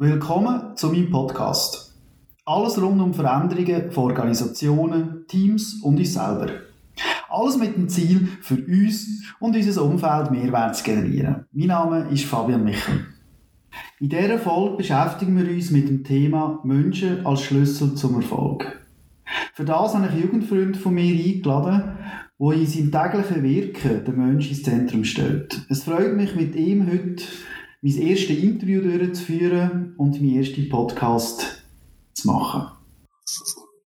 Willkommen zu meinem Podcast. Alles rund um Veränderungen von Organisationen, Teams und uns selber. Alles mit dem Ziel, für uns und unser Umfeld Mehrwert zu generieren. Mein Name ist Fabian Michel. In dieser Folge beschäftigen wir uns mit dem Thema Menschen als Schlüssel zum Erfolg. Für das habe ich Jugendfreund von mir eingeladen, der in seinem täglichen Wirken den Menschen ins Zentrum stellt. Es freut mich, mit ihm heute mein erstes Interview durchzuführen und meinen ersten Podcast zu machen.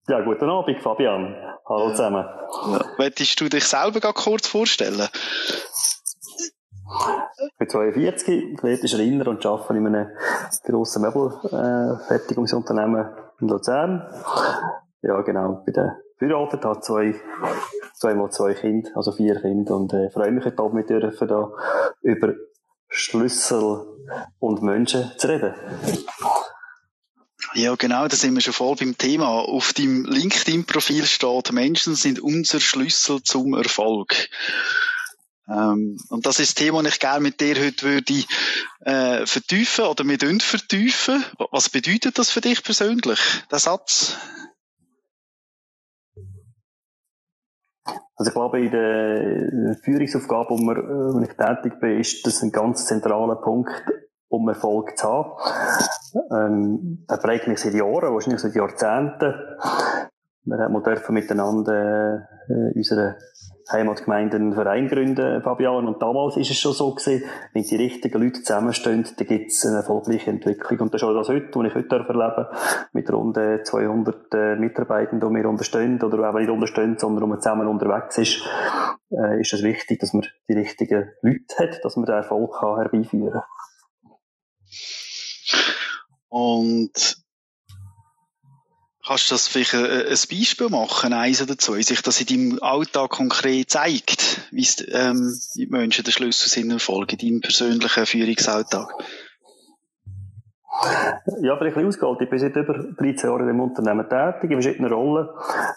Ja, guten Abend, Fabian. Hallo ja. zusammen. Ja. Möchtest du dich selber kurz vorstellen? Ich bin 42, athletisch Rinner und arbeite in einem grossen Möbelfertigungsunternehmen in Luzern. Ja, genau. Bei der verheiratet, habe zwei, zweimal zwei Kinder, also vier Kinder und äh, freue mich heute Abend mit dir da über Schlüssel und Menschen zu reden. Ja, genau, da sind wir schon voll beim Thema. Auf deinem LinkedIn-Profil steht, Menschen sind unser Schlüssel zum Erfolg. Ähm, und das ist das Thema, das ich gerne mit dir heute würde äh, vertiefen oder mit uns vertiefen. Was bedeutet das für dich persönlich, der Satz? Also ich glaube, in der Führungsaufgabe, wo, wir, äh, wo ich tätig bin, ist das ein ganz zentraler Punkt, um Erfolg zu haben. Ähm, der prägt mich seit Jahren, wahrscheinlich seit Jahrzehnten. Wir haben miteinander äh, unsere Heimatgemeinde einen Verein gründen, Fabian. Und damals ist es schon so gewesen, wenn die richtigen Leute zusammenstehen, dann gibt es eine erfolgreiche Entwicklung. Und das ist auch das heute, was ich heute erlebe, mit rund 200 äh, Mitarbeitenden, die wir unterstehen, oder auch nicht unterstehen, sondern wo man zusammen unterwegs ist, äh, ist es wichtig, dass man die richtigen Leute hat, dass man den Erfolg herbeiführen kann. Und Kannst du das vielleicht ein, ein Beispiel machen, eins oder zwei, sich das in deinem Alltag konkret zeigt, wie ähm, die Menschen der Schlüssel sind Erfolg in deinem persönlichen Führungsalltag? Ja, vielleicht ein bisschen ausgeholt. Ich bin seit über 13 Jahren im Unternehmen tätig, in verschiedenen Rollen.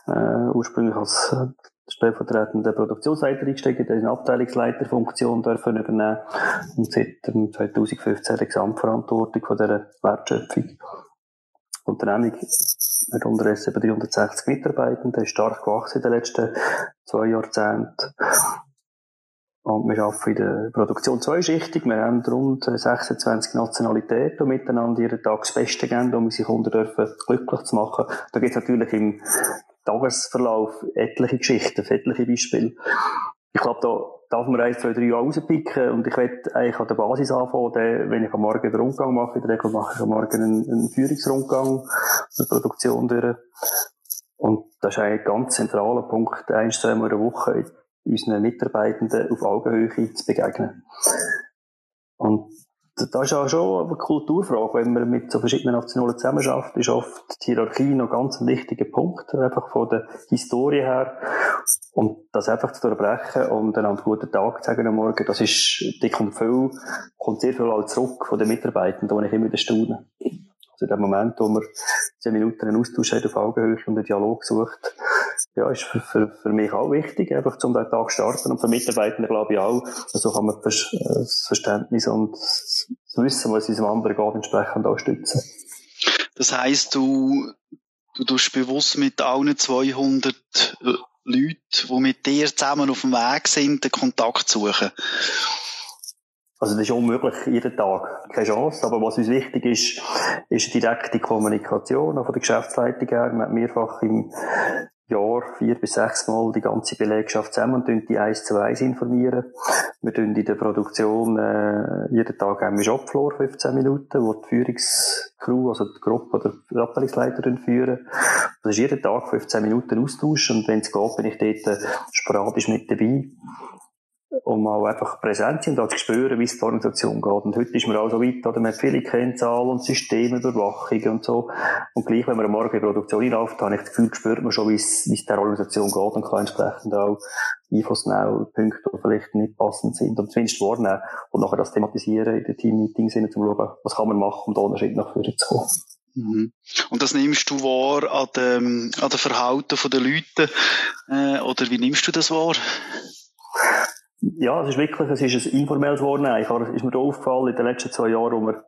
Äh, ursprünglich als äh, stellvertretender Produktionsleiter eingestiegen, der eine Abteilungsleiterfunktion dürfen übernehmen und seit 2015 die Gesamtverantwortung von dieser Wertschöpfung. Unternehmung hat unterdessen über 360 Mitarbeitende, ist stark gewachsen in den letzten zwei Jahrzehnten. Und wir arbeiten in der Produktion zweischichtig. Wir haben rund 26 Nationalitäten, die miteinander jeden Tag das Beste geben, um unsere Kunden dürfen glücklich zu machen. Da gibt es natürlich im Tagesverlauf etliche Geschichten, etliche Beispiele. Ich glaube, da darf man eins, zwei, drei rauspicken und ich werde eigentlich an der Basis anfangen, wenn ich am Morgen den Rundgang mache, in der Regel mache ich am Morgen einen, einen Führungsrundgang, eine Produktion durch. Und das ist eigentlich ein ganz zentraler Punkt, ein, zwei Mal in der Woche unseren Mitarbeitenden auf Augenhöhe zu begegnen. Und das ist auch schon eine Kulturfrage, wenn man mit so verschiedenen Nationen zusammenarbeitet, ist oft die Hierarchie noch ganz ein wichtiger Punkt, einfach von der Historie her. Und das einfach zu durchbrechen und dann einen guten Tag zu sagen am Morgen, das ist, die kommt viel, kommt sehr viel auch zurück von den Mitarbeitenden, da ich immer wieder staune. Also dem Moment, wo man zehn Minuten einen Austausch hat auf Augenhöhe und einen Dialog sucht, ja, ist für, für, für mich auch wichtig, einfach zum den Tag starten und für Mitarbeitende glaube ich auch. Also kann man das Verständnis und das Wissen, was es am anderen geht, entsprechend auch stützen. Das heisst, du, du tust bewusst mit allen 200 Leuten, die mit dir zusammen auf dem Weg sind, den Kontakt suchen? Also das ist unmöglich jeden Tag, keine Chance. Aber was uns wichtig ist, ist direkte Kommunikation, auch von der Geschäftsleitung her. Man hat mehrfach im Jahr vier bis sechs Mal die ganze Belegschaft zusammen und die eins zu eins informieren. Wir tun in der Produktion äh, jeden Tag wir Shopfloor 15 Minuten, wo die Führungscrew, also die Gruppe oder die Abteilungsleiter führen. Das ist jeden Tag 15 Minuten Austausch und wenn es geht, bin ich dort äh, sporadisch mit dabei um auch einfach präsent sind und zu spüren, wie es der Organisation geht. Und heute ist man auch so weit, oder? Man hat viele Kennzahlen und Systemüberwachung und so. Und gleich, wenn man am Morgen in die Produktion hinläuft, habe ich das Gefühl, spürt man schon, wie es, wie es der Organisation geht und kann entsprechend auch Einfluss nehmen, Punkte, die vielleicht nicht passend sind. Und zumindest wahrnehmen und nachher das thematisieren in den Team-Meetings, um zu schauen, was kann man machen, um da einen Schritt nach vorne zu kommen. Mhm. Und das nimmst du wahr an dem, an dem Verhalten der Leute, äh, oder wie nimmst du das wahr? Ja, es ist wirklich, es ist ein informelles habe, ist mir da aufgefallen in den letzten zwei Jahren, wo wir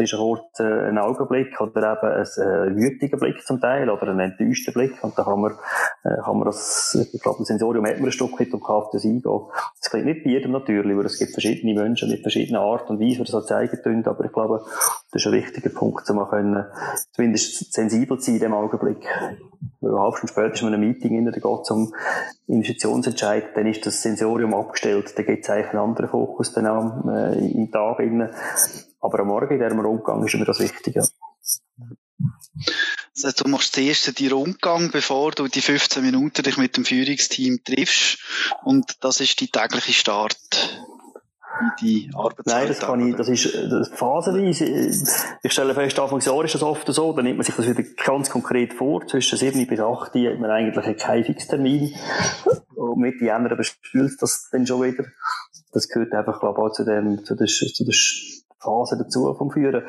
Ist ein kurzer ein Augenblick oder eben ein äh, wütiger Blick zum Teil oder ein enttäuschter Blick. Und da kann man, äh, kann man das, ich glaube, das Sensorium hat man ein Stück weit um das eingehen. Das klingt nicht bei jedem natürlich, weil es gibt verschiedene Menschen mit verschiedenen Art und Weise, die das so zeigen können. Aber ich glaube, das ist ein wichtiger Punkt, um können, zumindest sensibel zu sein in dem Augenblick. Weil eine halbe Stunde später ist man in einem Meeting, da geht es um Investitionsentscheid, dann ist das Sensorium abgestellt, dann gibt es eigentlich einen anderen Fokus dann auch, äh, im Tag innen. Aber am Morgen in diesem Rundgang ist immer das Wichtige. Also, du machst zuerst den Rundgang, bevor du die 15 Minuten dich mit dem Führungsteam triffst. Und das ist die tägliche Start die Nein, das kann ich, das ist das phasenweise. Ich stelle fest, Anfang Jahr ist das oft so, dann nimmt man sich das wieder ganz konkret vor. Zwischen 7 bis 8 hat man eigentlich keinen Fixtermin. Und mit den anderen überspült das dann schon wieder. Das gehört einfach, glaube ich, auch zu dem, zu der, zu der Phase dazu vom Führen.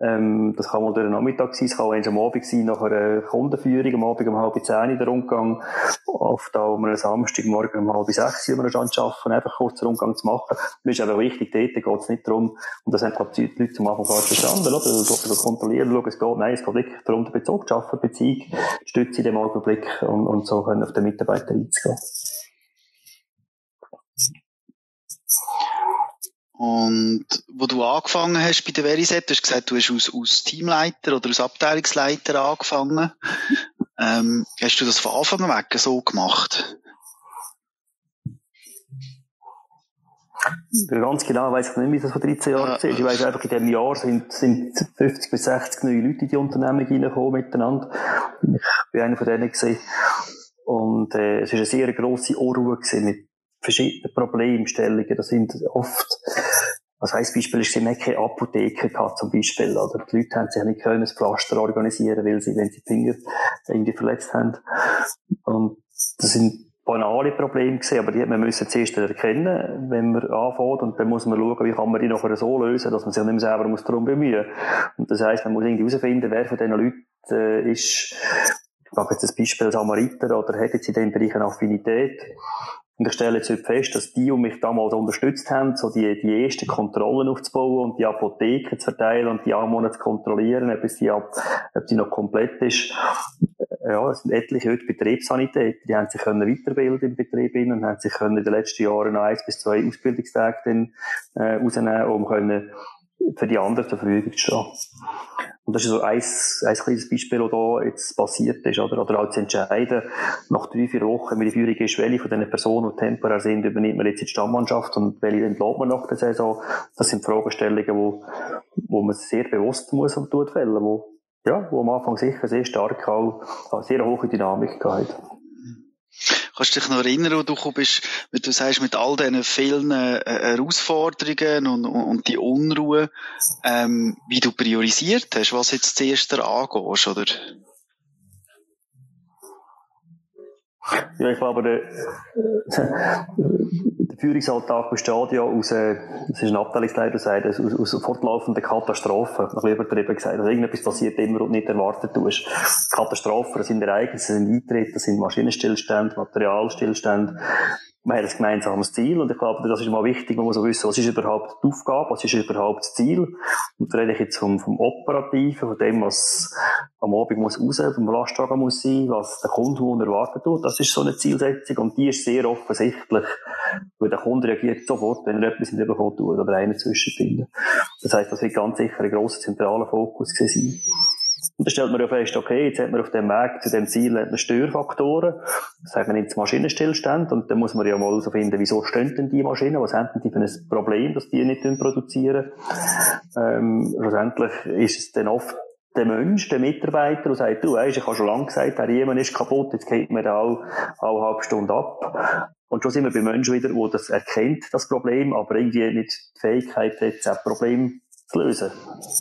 Ähm, das kann mal durch den Nachmittag sein, es kann auch am Abend sein, nach einer Kundenführung, am Abend um halb zehn in der Rundgang, oft auch einen Samstagmorgen um halb sechs, wenn wir schon arbeiten, einfach kurz einen Rundgang zu machen. Das ist aber wichtig, dort geht es nicht darum, und das haben die Leute zum Anfang falsch verstanden, oder? Du musst kontrollieren, schauen, es geht, nein, es geht wirklich darum, den Bezug zu schaffen, Beziehung, Stütze in dem Augenblick und, und so können auf den Mitarbeiter einzugehen. Und wo du angefangen hast bei der Veriset, du hast gesagt, du hast aus, aus Teamleiter oder aus Abteilungsleiter angefangen. Ähm, hast du das von Anfang weg so gemacht? Ganz genau weiß ich nicht, wie das vor 13 Jahren war. Ich weiß einfach, in diesem Jahr sind, sind 50 bis 60 neue Leute in die Unternehmen reingekommen miteinander. Ich bin einer von denen gesehen. Und äh, es war eine sehr grosse Unruhe mit verschiedene Problemstellungen. Das sind oft, was heisst Beispiel, ist, sie haben keine Apotheke gehabt, zum Beispiel, oder die Leute haben sich nicht können, ein Pflaster organisieren, weil sie, wenn sie die Finger irgendwie verletzt haben. Und das sind banale Probleme gesehen, aber die hat man müssen zuerst erkennen, wenn man anfängt, und dann muss man schauen, wie kann man die nachher so lösen, dass man sich nicht mehr selber muss darum bemühen. Und das heisst, man muss irgendwie herausfinden, wer von diesen Leuten äh, ist, ich mache jetzt das Beispiel Samariter, oder hat jetzt in dem Bereich eine Affinität, und ich stelle jetzt fest, dass die, die mich damals unterstützt haben, so die, die ersten Kontrollen aufzubauen und die Apotheken zu verteilen und die Anwohner zu kontrollieren, ob, sie, ob sie noch komplett ist. Äh, ja, es sind etliche heute Betriebssanität. Die haben sich können weiterbilden im Betrieb und haben sich können in den letzten Jahren noch eins bis zwei Ausbildungstage dann, äh, rausnehmen, um können für die anderen zur Verfügung zu stehen. Und das ist so ein, ein kleines Beispiel, was da jetzt passiert ist, oder? Oder auch zu entscheiden, nach drei, vier Wochen, wie die Führung ist, welche von diesen Personen, die temporär sind, übernimmt man jetzt in die Stammmannschaft und welche entlädt man nach der Saison. Das sind Fragestellungen, wo, wo man sehr bewusst muss und tut fällen, wo, ja, wo am Anfang sicher sehr stark auch, auch sehr hohe Dynamik gehabt Kannst du dich noch erinnern, wo du bist, wenn du sagst, mit all diesen vielen äh, Herausforderungen und, und, und die Unruhe, ähm, wie du priorisiert hast, was jetzt zuerst angehst, oder? Ja, ich glaube, der, der Führungsalltag besteht ja aus, äh, das ist ein Abteilungsleiter, sagt, aus, aus fortlaufenden Katastrophen, noch übertrieben gesagt. Also irgendetwas passiert immer und nicht erwartet tust. Katastrophen, das sind Ereignisse, das sind Eintritte, das sind Maschinenstillstände, Materialstillstände, man hat ein gemeinsames Ziel und ich glaube, das ist mal wichtig, man muss auch wissen, was ist überhaupt die Aufgabe, was ist überhaupt das Ziel und da rede ich jetzt vom, vom Operativen, von dem, was am Abend muss raus, vom Lastwagen muss sein, was der Kunde erwartet tut, das ist so eine Zielsetzung und die ist sehr offensichtlich, weil der Kunde reagiert sofort, wenn er etwas der Bekommt oder einen zwischenfindet. Das heisst, das wird ganz sicher ein grosser zentraler Fokus sein. Und dann stellt man ja fest, okay, jetzt hat man auf dem Weg zu dem Ziel hat man Störfaktoren, sagen wir jetzt Maschinenstillstand, und dann muss man ja mal herausfinden, wieso stehen denn die Maschinen, was haben denn die für ein Problem, dass die nicht produzieren. Ähm, schlussendlich ist es dann oft der Mensch, der Mitarbeiter, der sagt, du weißt, ich habe schon lange gesagt, der jemand ist kaputt, jetzt geht mir da auch, auch eine halbe Stunde ab. Und schon sind wir bei Menschen wieder, wo das erkennt, das Problem, aber irgendwie nicht die Fähigkeit hat, das Problem zu lösen.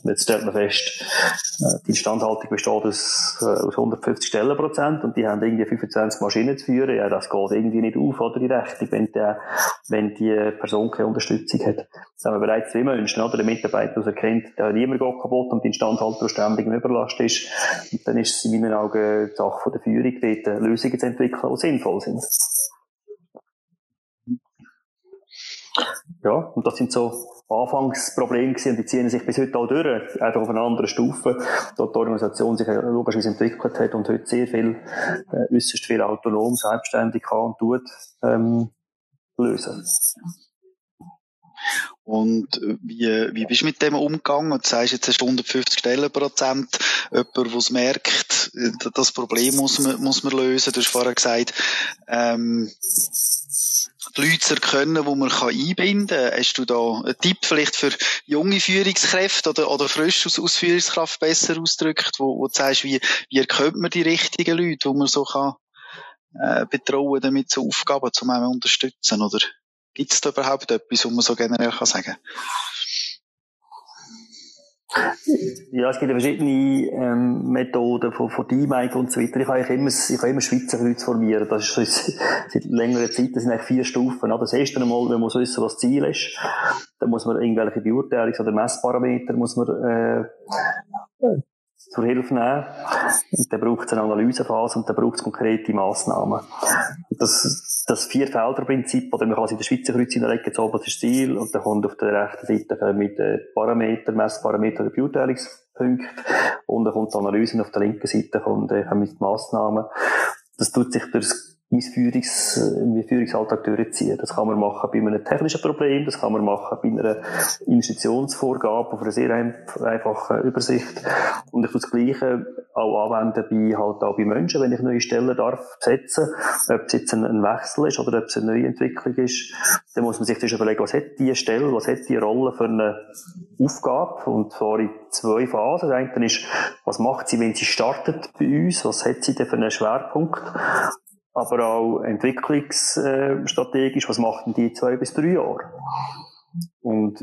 Jetzt stellt man fest, äh, die Instandhaltung besteht aus, äh, aus 150 Stellenprozent und die haben irgendwie 25 Maschinen zu führen. Ja, das geht irgendwie nicht auf, oder die Rechnung, wenn, der, wenn die Person keine Unterstützung hat. Das haben wir bereits zwei Menschen, oder? Der Mitarbeiter, der erkennt, der niemand geht kaputt und die Instandhalter ständig im Überlast ist. Und dann ist es in meinen Augen die Sache der Führung, dort Lösungen zu entwickeln, die sinnvoll sind. Ja, und das sind so Anfangsproblem gewesen und die ziehen sich bis heute auch durch, einfach auf einer anderen Stufe, dort die Organisation sich logischerweise entwickelt hat und heute sehr viel, äh, äußerst viel autonom, selbstständig kann und tut, ähm, lösen. Und äh, wie, wie bist du mit dem umgegangen? Du sagst jetzt, hast 150 Stellenprozent. Jemand, der es merkt, äh, das Problem muss man, muss man lösen. Du hast vorher gesagt, ähm, Leute zu erkennen, die man kann einbinden kann. Hast du da einen Tipp vielleicht für junge Führungskräfte oder, oder frisch aus, aus Führungskraft besser ausgedrückt, wo, wo du sagst, wie, wie erkennt man die richtigen Leute, die man so kann, äh, betrauen, damit so Aufgaben zu unterstützen, oder? Gibt es da überhaupt etwas, was man so generell kann sagen ja, es gibt verschiedene ähm, Methoden von, von Teaming und so weiter. Ich kann immer, ich kann immer Schweizer Leute formieren. Das ist seit längerer Zeit. Das sind eigentlich vier Stufen. Das erste Mal, man muss wissen, was das Ziel ist. Dann muss man irgendwelche Beurteilungs- oder Messparameter muss man, äh, zur Hilfe nehmen. Und dann braucht es eine Analysephase und dann braucht es konkrete Massnahmen. Das, das Vier-Felder-Prinzip, oder man kann es in der Schweizer Kreuz hineinlegen, das oberste Ziel, und dann kommt auf der rechten Seite mit Parameter, Messparameter oder Beurteilungspunkte, und dann kommt die Analyse, und auf der linken Seite kommt, äh, mit Massnahmen. Das tut sich durch mein Führungs, mein Führungsalltag durchziehen. Das kann man machen bei einem technischen Problem, das kann man machen bei einer Investitionsvorgabe auf einer sehr einfachen Übersicht. Und ich muss das Gleiche auch anwenden bei, halt auch bei Menschen, wenn ich neue Stellen darf besetzen, ob es jetzt ein, Wechsel ist oder ob es eine neue Entwicklung ist, dann muss man sich überlegen, was hat die Stelle, was hat die Rolle für eine Aufgabe und zwar in zwei Phasen. Das eine ist, was macht sie, wenn sie startet bei uns, was hat sie denn für einen Schwerpunkt aber auch entwicklungsstrategisch, was machen die zwei bis drei Jahre? Und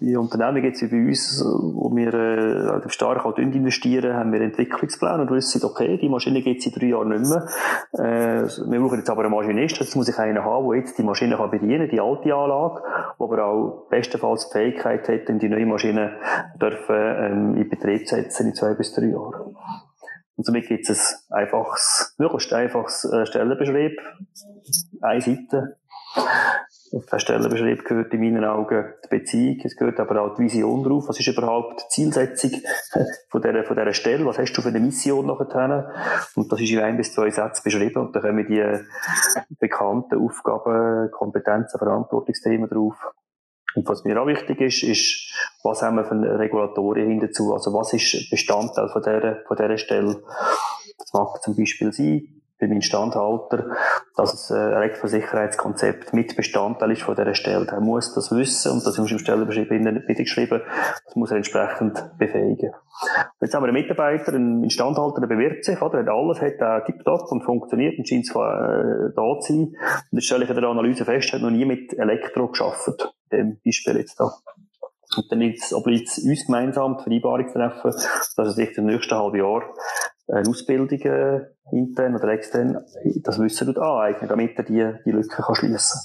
in Unternehmen jetzt wie bei uns, wo wir äh, stark auch investieren, haben wir Entwicklungspläne und wissen, okay, die Maschine geht es in drei Jahren nicht mehr. Äh, wir brauchen jetzt aber einen Maschinist, jetzt muss ich einen haben, der jetzt die Maschine kann bedienen die alte Anlage, der aber auch bestenfalls die Fähigkeit hat, die neue Maschine dürfen, ähm, in Betrieb zu setzen in zwei bis drei Jahren. Und somit gibt es einfaches, möglichst einfaches äh, Stellenbeschrieb. Eine Seite. Auf den Stellenbeschrieb gehört in meinen Augen die Beziehung, es gehört aber auch die Vision drauf. Was ist überhaupt die Zielsetzung von dieser, von dieser Stelle? Was hast du für eine Mission nachher? Und das ist in ein bis zwei Sätzen beschrieben und da kommen die bekannten Aufgaben, Kompetenzen, Verantwortungsthemen drauf. Und was mir auch wichtig ist, ist, was haben wir für eine Regulatorien dazu? Also was ist Bestandteil von dieser, von dieser Stelle? Das mag zum Beispiel sein, beim Instandhalter, dass es ein Elektrosicherheitskonzept mit Bestandteil ist von dieser Stelle. Er muss das wissen und das ist im Stellenbeschrieb geschrieben, das muss er entsprechend befähigen. Jetzt haben wir einen Mitarbeiter, einen Instandhalter, der bewirbt sich, oder? Er alles, hat äh, tiptop und funktioniert und scheint zwar äh, da zu sein. Und jetzt stelle ich in der Analyse fest, er hat noch nie mit Elektro geschafft, dem Beispiel jetzt da. Und dann obliegt es uns gemeinsam, die Vereinbarung zu treffen, dass er sich im nächsten halben Jahr eine Ausbildung äh, intern oder extern das Wissen aneignen, damit er die, die Lücke kann schliessen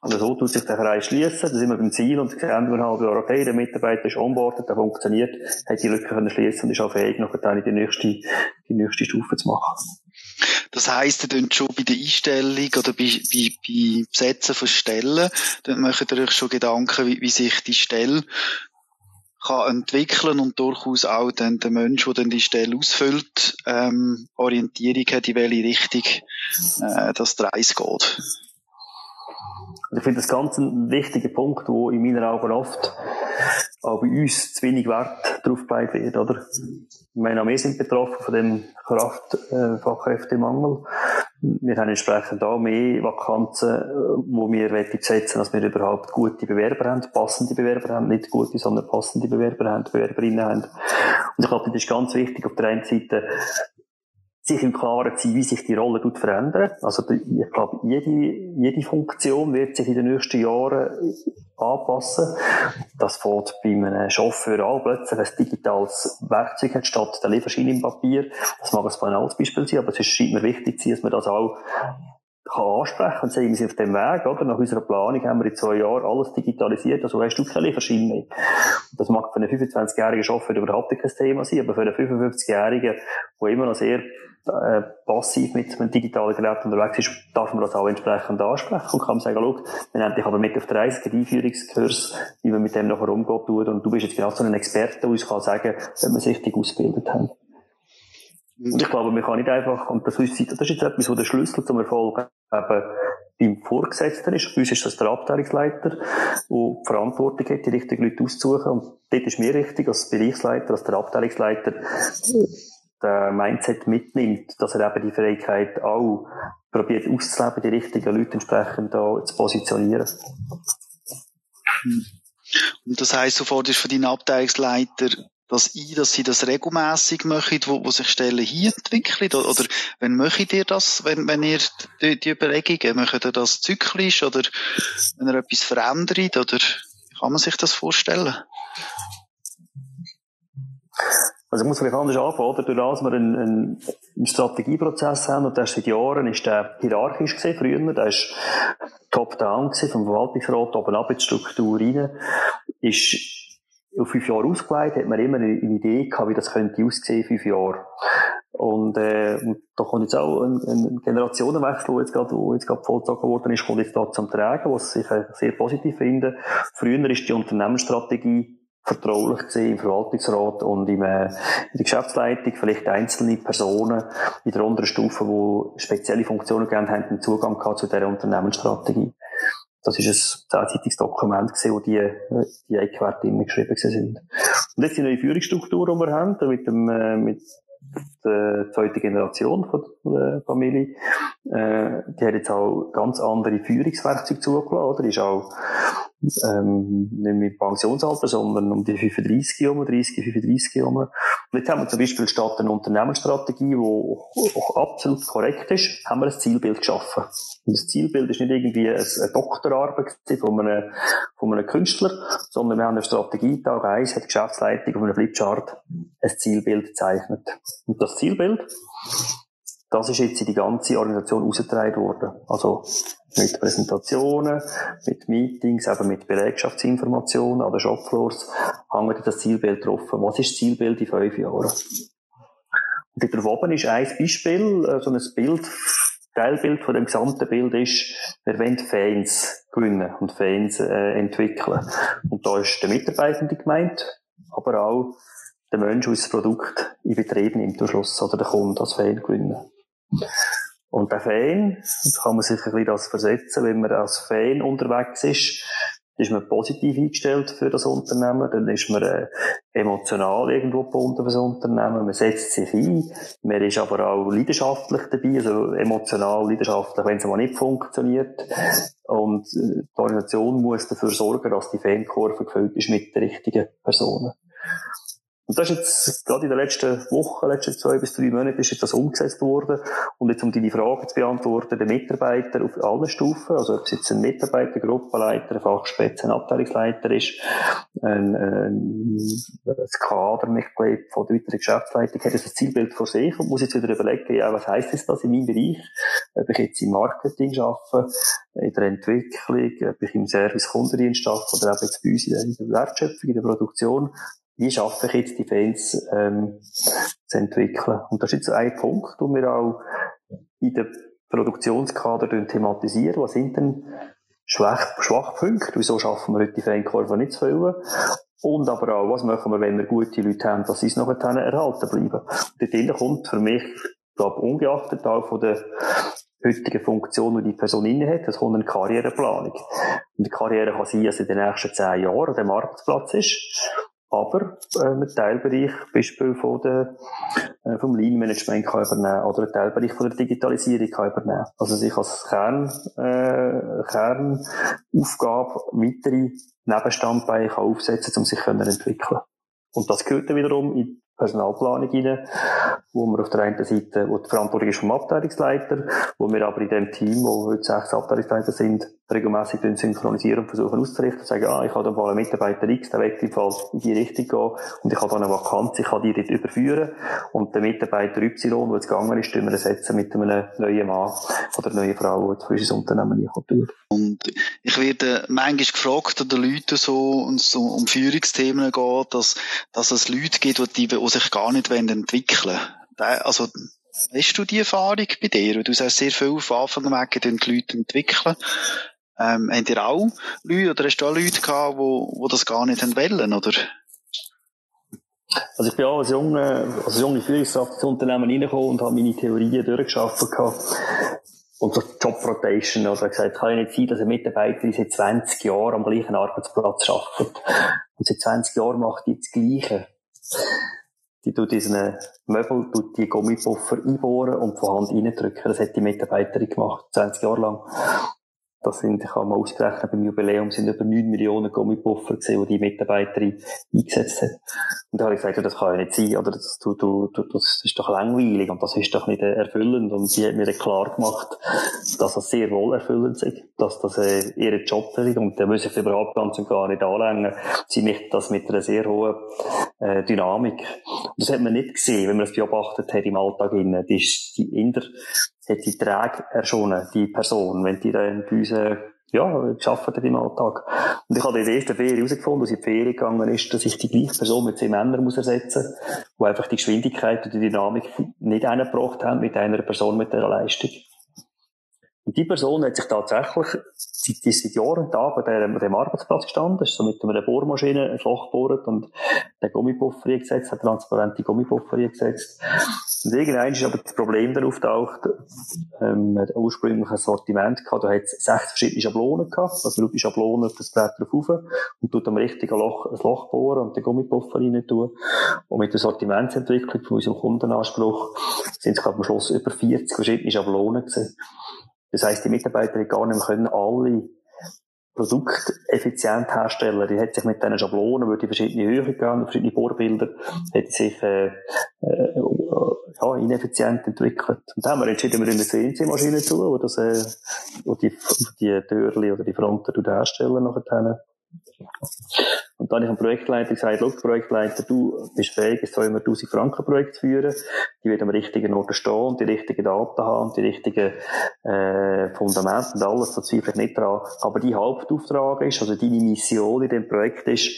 Also so tut sich der Kreis schließen, da sind wir beim Ziel und sehen wir halt, okay, der Mitarbeiter ist onboarded, der funktioniert, hat die Lücke können schließen und ist auch fähig, noch die nächste, die nächste Stufe zu machen. Das heisst, ihr könnt schon bei der Einstellung oder bei, bei, bei Besetzen von Stellen, dann macht ihr euch schon Gedanken, wie, wie sich die Stelle kann entwickeln und durchaus auch dann der Mensch, der dann die Stelle ausfüllt, ähm, Orientierung hat, in welche Richtung äh, das Reis geht. Ich finde das ganz ein wichtiger Punkt, wo in meinen Augen oft auch bei uns zu wenig Wert drauf gelegt wird, oder? Ich meine, auch wir sind betroffen von dem Kraft, äh, Fachkräftemangel wir haben entsprechend auch mehr Vakanzen, wo wir besetzen dass wir überhaupt gute Bewerber haben, passende Bewerber haben, nicht gute, sondern passende Bewerber haben, Bewerberinnen haben. Und ich glaube, das ist ganz wichtig, auf der einen Seite sich im Klaren zu sein, wie sich die Rolle verändert. Also ich glaube, jede, jede Funktion wird sich in den nächsten Jahren anpassen. Das fängt bei einem Chauffeur an, plötzlich ein digitales Werkzeug hat statt der Lieferschein im Papier. Das mag ein banales Beispiel sein, aber es scheint mir wichtig zu sein, dass man das auch kann ansprechen und sagen, wir sind auf dem Weg, oder? Nach unserer Planung haben wir in zwei Jahren alles digitalisiert, also hast du keine Lieferschein mehr. Das mag für einen 25-jährigen Chauffeur überhaupt kein Thema sein, aber für einen 55-jährigen, der immer noch sehr äh, passiv mit einem digitalen Gerät unterwegs ist, darf man das auch entsprechend ansprechen und kann sagen, schau, wir haben dich aber mit auf der Reise den Einführungskurs, wie man mit dem nachher umgeht tut und du bist jetzt genau so ein Experte, der uns kann sagen, wenn wir sich richtig ausgebildet haben. Und ich glaube, man kann nicht einfach, und das ist, das ist jetzt etwas, wo der Schlüssel zum Erfolg eben beim Vorgesetzten ist. Bei uns ist das der Abteilungsleiter, der die Verantwortung hat, die richtigen Leute auszusuchen. Und dort ist mir richtig, als Bereichsleiter, als der Abteilungsleiter, der Mindset mitnimmt, dass er eben die Fähigkeit auch probiert auszuleben, die richtigen Leute entsprechend da zu positionieren. Und das heisst, du forderst von deinen Abteilungsleiter das ein, dass sie das regelmäßig machen, wo, wo sich Stellen hier entwickeln? Oder wenn möchtet ihr das, wenn, wenn ihr die, die Überlegungen, möchtet ihr das zyklisch oder wenn ihr etwas verändert? Oder kann man sich das vorstellen? Also ich muss vielleicht anders anfangen, oder? Durch das wir einen, einen, Strategieprozess haben, und der seit Jahren, ist der hierarchisch gesehen, früher, der ist top-down gesehen, vom Verwaltungsrat oben ab in die Struktur rein, ist auf fünf Jahre ausgelegt, hat man immer eine, Idee gehabt, wie das könnte aussehen, fünf Jahre. Und, äh, und da kommt jetzt auch ein, ein Generationenwechsel, der jetzt gerade, wo jetzt gerade vollzogen worden ist, kommt jetzt da zum Tragen, was ich äh, sehr positiv finde. Früher ist die Unternehmensstrategie vertraulich gesehen im Verwaltungsrat und im, äh, in der Geschäftsleitung, vielleicht einzelne Personen in der unteren Stufe, die spezielle Funktionen gegeben haben, den Zugang gehabt zu dieser Unternehmensstrategie. Das ist ein zehnseitiges Dokument gewesen, wo die, die Eckwerte immer geschrieben sind. Und jetzt die neue Führungsstruktur, die wir haben, mit dem, äh, mit der zweiten Generation von der Familie, äh, die hat jetzt auch ganz andere Führungswerkzeuge zugelassen, oder? Ist auch, ähm, nicht mit Pensionsalter, sondern um die 35 herum, 30, 35 herum. Und jetzt haben wir zum Beispiel statt einer Unternehmensstrategie, die auch absolut korrekt ist, haben wir ein Zielbild geschaffen. Und das Zielbild ist nicht irgendwie eine Doktorarbeit von einem, von einem Künstler, sondern wir haben eine Strategie, Tag 1 hat die Geschäftsleitung auf einem Flipchart ein Zielbild gezeichnet. Und das Zielbild, das ist jetzt in die ganze Organisation ausgetragen worden. Also mit Präsentationen, mit Meetings, eben mit Belegschaftsinformationen an den Shopfloors, hängt das Zielbild drauf. Was ist das Zielbild in fünf Jahren? Und dort oben ist ein Beispiel, äh, so ein Bild, Teilbild von dem gesamten Bild ist, wir wollen Fans gewinnen und Fans äh, entwickeln. Und da ist der Mitarbeitende gemeint, aber auch der Mensch, der das Produkt in Betrieb nimmt am Schluss, oder der Kunde als Fan gewinnen. Und der Fan, kann man sich ein bisschen das versetzen, wenn man als Fan unterwegs ist, ist man positiv eingestellt für das Unternehmen, dann ist man äh, emotional irgendwo gebunden für das Unternehmen, man setzt sich ein, man ist aber auch leidenschaftlich dabei, also emotional, leidenschaftlich, wenn es mal nicht funktioniert. Und äh, die Organisation muss dafür sorgen, dass die Fankurve gefüllt ist mit den richtigen Personen. Und das ist jetzt, gerade in den letzten Wochen, letzten zwei bis drei Monaten, ist jetzt das umgesetzt worden. Und jetzt, um deine Frage zu beantworten, der Mitarbeiter auf allen Stufen, also ob es jetzt ein Mitarbeiter, Gruppenleiter, ein Fachspitze, ein Abteilungsleiter ist, ein, ein, ein Kadermitglied von der weiteren Geschäftsleitung, hat das Zielbild vor sich und muss jetzt wieder überlegen, ja, was heisst das, das in meinem Bereich? Ob ich jetzt im Marketing arbeite, in der Entwicklung, ob ich im Service Kundendienst arbeite oder eben jetzt bei uns in der Wertschöpfung, in der Produktion wie schaffe ich jetzt die Fans ähm, zu entwickeln. Und das ist jetzt ein Punkt, den wir auch in der Produktionskader thematisieren. Was sind denn Schwach Schwachpunkte? Wieso schaffen wir heute die Fankurve nicht zu füllen? Und aber auch, was machen wir, wenn wir gute Leute haben, dass sie es nachher erhalten bleiben? Und dort kommt für mich, ich glaube, ungeachtet auch von der heutigen Funktion, die die Person inne hat, das kommt eine Karriereplanung. Und die Karriere kann sein, dass sie in den nächsten zehn Jahren dem Marktplatz ist aber äh, einen Teilbereich, Beispiel von der, äh, vom Lean-Management kann übernehmen oder einen Teilbereich von der Digitalisierung kann übernehmen. Also sich als Kern, äh, Kernaufgabe weitere Nebenstandbeine kann aufsetzen, um sich zu entwickeln. Und das gehört dann wiederum in Personalplanung rein, wo wir auf der einen Seite, wo die Verantwortung ist vom Abteilungsleiter, wo wir aber in dem Team, wo heute sechs Abteilungsleiter sind, regelmäßig synchronisieren und versuchen auszurichten, sagen, ah, ich habe da einen Mitarbeiter X, der will im Fall in die Richtung gehen und ich habe da eine Vakanz, ich kann die dort überführen und der Mitarbeiter Y, der jetzt gegangen ist, wir ersetzen mit einem neuen Mann oder neuen Frau, die für unser Unternehmen hier tun. Und ich werde manchmal gefragt an den Leuten so, und so um Führungsthemen geht, dass, dass es Leute gibt, die, die sich gar nicht entwickeln wollen. Also, Hast du die Erfahrung bei dir? Du sagst sehr viel auf Anfang weg, die Leute entwickeln. Ähm, habt ihr auch Leute, oder hast du auch Leute gehabt, die, die das gar nicht wollen, oder? Also ich bin auch als junge, als junge Führungskraft reingekommen und habe meine Theorien durchgeschafft gehabt. Und so Job Rotation, oder gesagt, kann ja nicht sein, dass ein Mitarbeiter seit 20 Jahren am gleichen Arbeitsplatz arbeitet. Und seit 20 Jahren macht die das Gleiche die tut diesen Möbel, tut die Gummipuffer einbohren und von Hand reindrücken. Das hat die Mitarbeiterin gemacht, 20 Jahre lang. Das sind, ich habe mal ausgerechnet, beim Jubiläum sind über 9 Millionen Gummipuffer gesehen, die die Mitarbeiterin eingesetzt hat. Und da habe ich gesagt, das kann ja nicht sein, oder? Das, du, du, das ist doch langweilig und das ist doch nicht erfüllend. Und sie hat mir dann klar gemacht, dass das sehr wohl erfüllend ist, dass das äh, ihr Job ist. Und da muss ich überhaupt ganz und gar nicht anlängen. Sie macht das mit einer sehr hohen äh, Dynamik. Und das hat man nicht gesehen, wenn man das beobachtet hat im Alltag. Die ist die in hat die Träge erschonen, die Person, wenn die dann bei uns, äh, ja, geschafft hat im Alltag. Und ich habe in der ersten Ferien herausgefunden, als ich in die Ferien gegangen ist, dass ich die gleiche Person mit zehn Männern muss ersetzen muss, die einfach die Geschwindigkeit und die Dynamik nicht eingebracht haben mit einer Person mit dieser Leistung. Und die Person hat sich tatsächlich seit, seit Jahren und Tagen an diesem Arbeitsplatz gestanden, ist so mit einer Bohrmaschine ein Loch gebohrt und den Gummipuffer eingesetzt, hat transparente Gummipuffer eingesetzt. Und irgendwann ist aber das Problem dann auftaucht, ähm, hat ursprünglich ein Sortiment gehabt, da hat es sechs verschiedene Schablonen gehabt, also man die Schablonen auf das Brett drauf rauf und tut am richtigen Loch ein Loch bohren und den Gummipuffer rein tun. Und mit der Sortimentsentwicklung von unserem Kundenanspruch sind es glaube am Schluss über 40 verschiedene Schablonen gewesen. Das heisst, die Mitarbeiter gar nicht mehr können alle Produkte effizient herstellen. Die hat sich mit diesen Schablonen, über die verschiedene Höhen gehen, verschiedene Vorbilder, hat sich äh, äh, ja, ineffizient entwickelt. Und dann haben wir entschieden, wir eine CNC-Maschine zu, wo das, äh, wo die, die Türli oder die Fronten herstellen nachher. Und dann habe ich dem Projektleiter gesagt, schau, Projektleiter, du bist fähig, ein 200.000 Franken Projekt zu führen. Die wird am richtigen Ort stehen, die richtigen Daten haben, die richtigen äh, Fundamente und alles, da zweifle ich nicht dran. Aber die Hauptauftrag ist, also deine Mission in dem Projekt ist,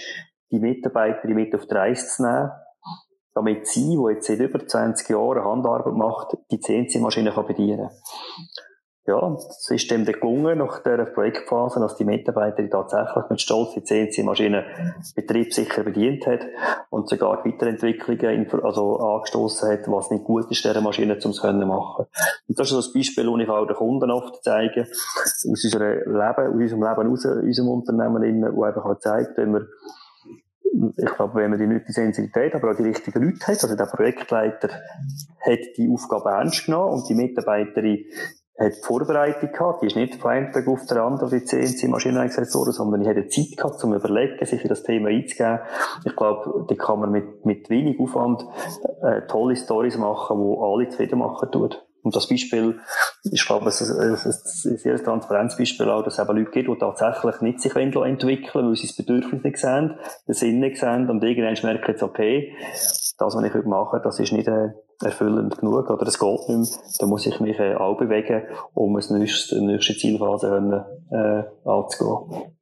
die Mitarbeiter mit auf die Reise zu nehmen, damit sie, die jetzt seit über 20 Jahren Handarbeit macht, die CNC-Maschine bedienen kann ja, es ist dem gelungen, nach dieser Projektphase, dass die Mitarbeiter tatsächlich mit Stolz die CNC-Maschine betriebssicher bedient hat und sogar Weiterentwicklungen also angestoßen hat, was nicht gut ist, dieser Maschine, um es können machen. Und das ist so ein Beispiel, das ich auch den Kunden oft zeige, aus unserem Leben, aus unserem Leben raus, in unserem Unternehmen, wo einfach auch zeigt, wenn wir ich glaube, wenn man die nötige Sensibilität, aber auch die richtigen Leute hat, also der Projektleiter hat die Aufgabe ernst genommen und die Mitarbeiterin hat Vorbereitung gehabt, die ist nicht von einem Tag auf den anderen die CNC-Maschine eingesetzt worden, sondern ich hatte Zeit gehabt, zum Überlegen, sich in das Thema einzugehen. Ich glaube, da kann man mit, mit wenig Aufwand äh, tolle Stories machen, die alle zufrieden machen tut. Und das Beispiel, ich glaube, es ist ein sehr transparentes Beispiel auch, dass es eben Leute gibt, die tatsächlich nicht sich entwickeln weil sie das Bedürfnis nicht sehen, den Sinn nicht sehen und irgendwann merken jetzt, okay, das, was ich heute mache, das ist nicht äh, erfüllend genug oder es geht nicht mehr. Da muss ich mich äh, auch bewegen, um eine nächste, nächste Zielphase können, äh, anzugehen.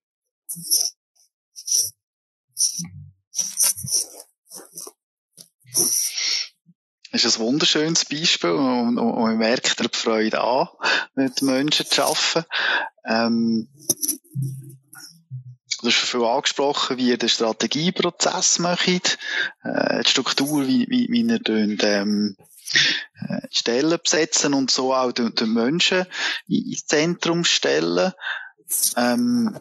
Das ist ein wunderschönes Beispiel und, und, man merkt die Freude an, mit Menschen zu arbeiten. Ähm, Du hast viel angesprochen, wie ihr den Strategieprozess macht, äh, die Struktur, wie, wie, wie ihr dünnt, ähm, äh, Stellen besetzen und so auch den, den Menschen ins Zentrum stellen. Ähm,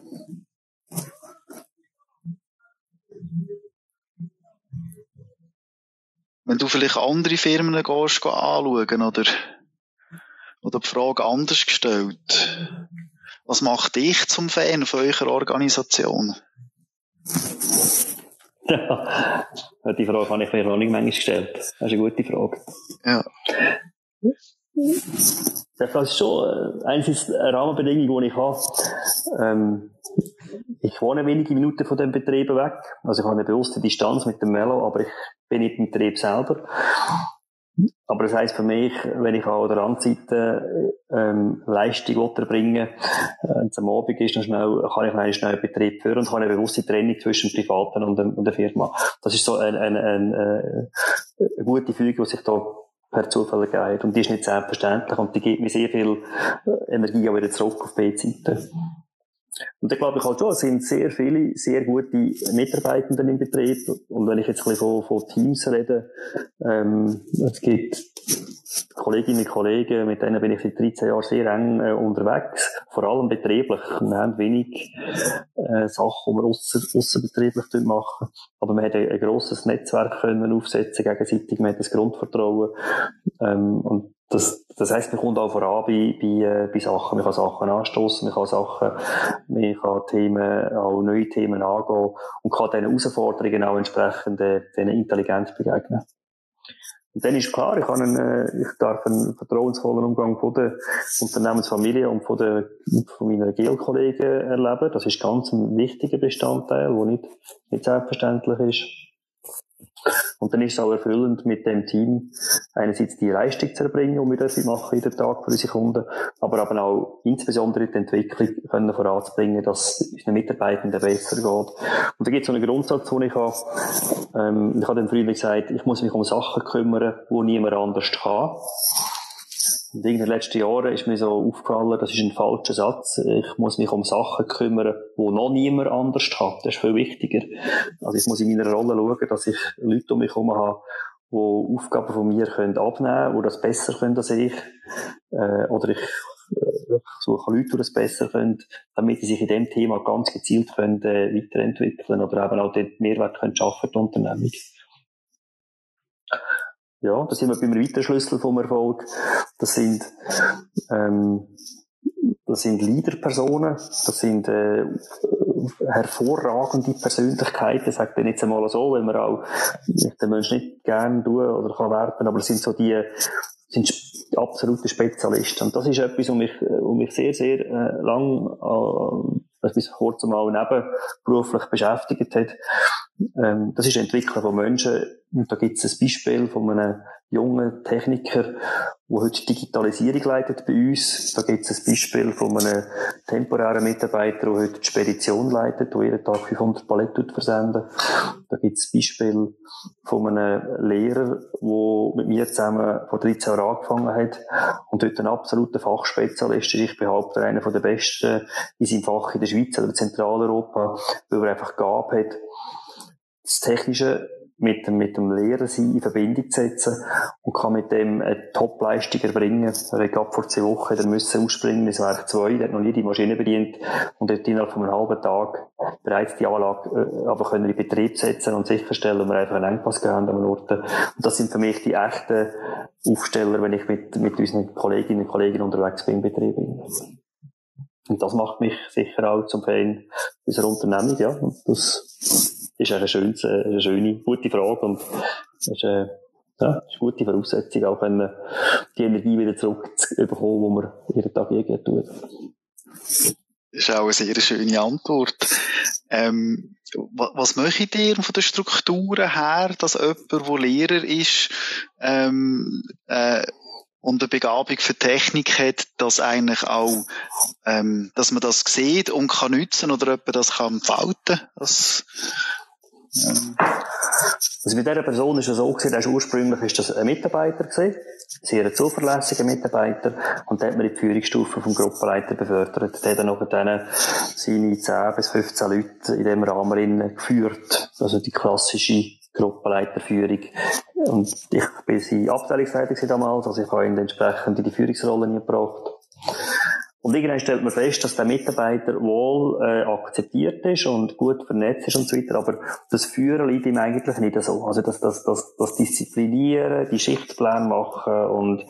wenn du vielleicht andere Firmen gehst, anschauen, oder, oder die Frage anders gestellt. Was macht dich zum Fan von eurer Organisation? Ja, die Frage habe ich mir noch nicht manchmal gestellt. Das ist eine gute Frage. Ja. Das ist schon äh, eine Rahmenbedingung, die ich habe. Ähm, ich wohne wenige Minuten von dem Betrieb weg. Also ich habe eine bewusste Distanz mit dem Melo, aber ich bin nicht im Betrieb selber. Aber das heisst für mich, wenn ich an der anderen ähm, Leistung erbringen äh, wenn es am Abend ist, dann schnell, kann ich einen schnell Betrieb führen und habe eine bewusste Trennung zwischen Privaten und, und der Firma. Das ist so eine, eine, eine, eine gute Fügung, die sich da per Zufall ergeben hat. Und die ist nicht selbstverständlich und die gibt mir sehr viel äh, Energie auch wieder zurück auf die Seite. Und da glaube ich halt schon, es sind sehr viele, sehr gute Mitarbeitende im Betrieb. Und wenn ich jetzt ein bisschen von, von Teams rede, ähm, es gibt Kolleginnen und Kollegen, mit denen bin ich seit 13 Jahren sehr eng äh, unterwegs, vor allem betrieblich. Wir haben wenig äh, Sachen, die wir ausser, ausserbetrieblich machen. Aber wir haben ein, ein grosses Netzwerk können aufsetzen gegenseitig, wir haben das Grundvertrauen. Ähm, und das, das heisst, man kommt auch voran bei, bei, äh, bei Sachen. Man kann Sachen anstoßen, man kann Sachen, man kann Themen, auch neue Themen angehen und kann diesen Herausforderungen auch entsprechend äh, denen intelligent begegnen. Und dann ist klar, ich, einen, äh, ich darf einen vertrauensvollen Umgang von der Unternehmensfamilie und von, der, von meiner GEL-Kollegen erleben. Das ist ganz ein wichtiger Bestandteil, der nicht, nicht selbstverständlich ist. Und dann ist es auch erfüllend, mit dem Team einerseits die Leistung zu erbringen, die wir dafür machen, jeden Tag für unsere Kunden, aber eben auch insbesondere die Entwicklung können voranzubringen, dass es den Mitarbeitenden besser geht. Und da gibt es so einen Grundsatz, den ich habe, ähm, ich habe dem früher gesagt, ich muss mich um Sachen kümmern, die niemand anders kann. Und in den letzten Jahren ist mir so aufgefallen, das ist ein falscher Satz. Ich muss mich um Sachen kümmern, wo noch niemand anders hat. Das ist viel wichtiger. Also ich muss in meiner Rolle schauen, dass ich Leute um mich herum habe, die Aufgaben von mir können abnehmen können, die das besser können als ich. Äh, oder ich äh, suche Leute, die das besser können, damit sie sich in dem Thema ganz gezielt können, äh, weiterentwickeln oder eben auch den Mehrwert können schaffen, die Unternehmung ja, da sind wir beim weiteren Schlüssel vom Erfolg. Das sind, ähm, das sind Leaderpersonen, das sind äh, hervorragende Persönlichkeiten, sagt ich jetzt einmal so, weil man auch den Menschen nicht gerne tun oder kann werten, aber das sind so die, sind absolute Spezialisten. Und das ist etwas, was mich, was mich sehr, sehr äh, lang, äh, bis kurz mal nebenberuflich beschäftigt hat. Ähm, das ist die Entwicklung von Menschen. Und da gibt es ein Beispiel von einem jungen Techniker, der heute Digitalisierung leitet bei uns. Da gibt es ein Beispiel von einem temporären Mitarbeiter, der heute die Spedition leitet, der jeden Tag 500 Paletten versenden. Da gibt es ein Beispiel von einem Lehrer, der mit mir zusammen vor 13 Jahren angefangen hat und heute ein absoluter Fachspezialist ist. Ich behaupte, einer der besten in seinem Fach in der Schweiz oder Zentraleuropa, weil er einfach gab hat, das Technische mit dem, mit dem Lehrer sein in Verbindung zu setzen und kann mit dem eine Top-Leistung erbringen. Er hat vor zwei Wochen der müssen ausspringen ins Werk 2, der hat noch nie die Maschine bedient und hat innerhalb von einem halben Tag bereits die Anlage äh, aber können in Betrieb setzen und sicherstellen, dass wir einfach einen Engpass gehabt an Ort. Und das sind für mich die echten Aufsteller, wenn ich mit, mit unseren Kolleginnen und Kollegen unterwegs bin im Betrieb. Und das macht mich sicher auch zum Fan unserer Unternehmung, ja. Und das ist eine schöne, eine schöne, gute Frage und ist, äh, ja, ist eine gute Voraussetzung, auch wenn die Energie wieder zurückbekommen, die man jeden Tag irgendwie tut. Das ist auch eine sehr schöne Antwort. Ähm, was möchtet ihr von den Strukturen her, dass jemand, der Lehrer ist, ähm, äh, und eine Begabung für Technik hat, dass eigentlich auch, ähm, dass man das sieht und kann nützen oder jemand das kann entfalten. Das, also mit dieser Person ist es so gewesen, dass ursprünglich ist das ein Mitarbeiter gewesen, sehr zuverlässiger Mitarbeiter, und der hat man in die Führungsstufe vom Gruppenleiter befördert. Der hat dann noch seine 10 bis 15 Leute in dem Rahmen geführt. Also die klassische Gruppenleiterführung. Und ich bin Abteilungsleiter damals, also ich habe ihn entsprechend in die Führungsrolle gebracht. Und irgendwann stellt man fest, dass der Mitarbeiter wohl äh, akzeptiert ist und gut vernetzt ist und so weiter, aber das Führen liegt ihm eigentlich nicht so. Also das, das, das, das Disziplinieren, die Schichtpläne machen und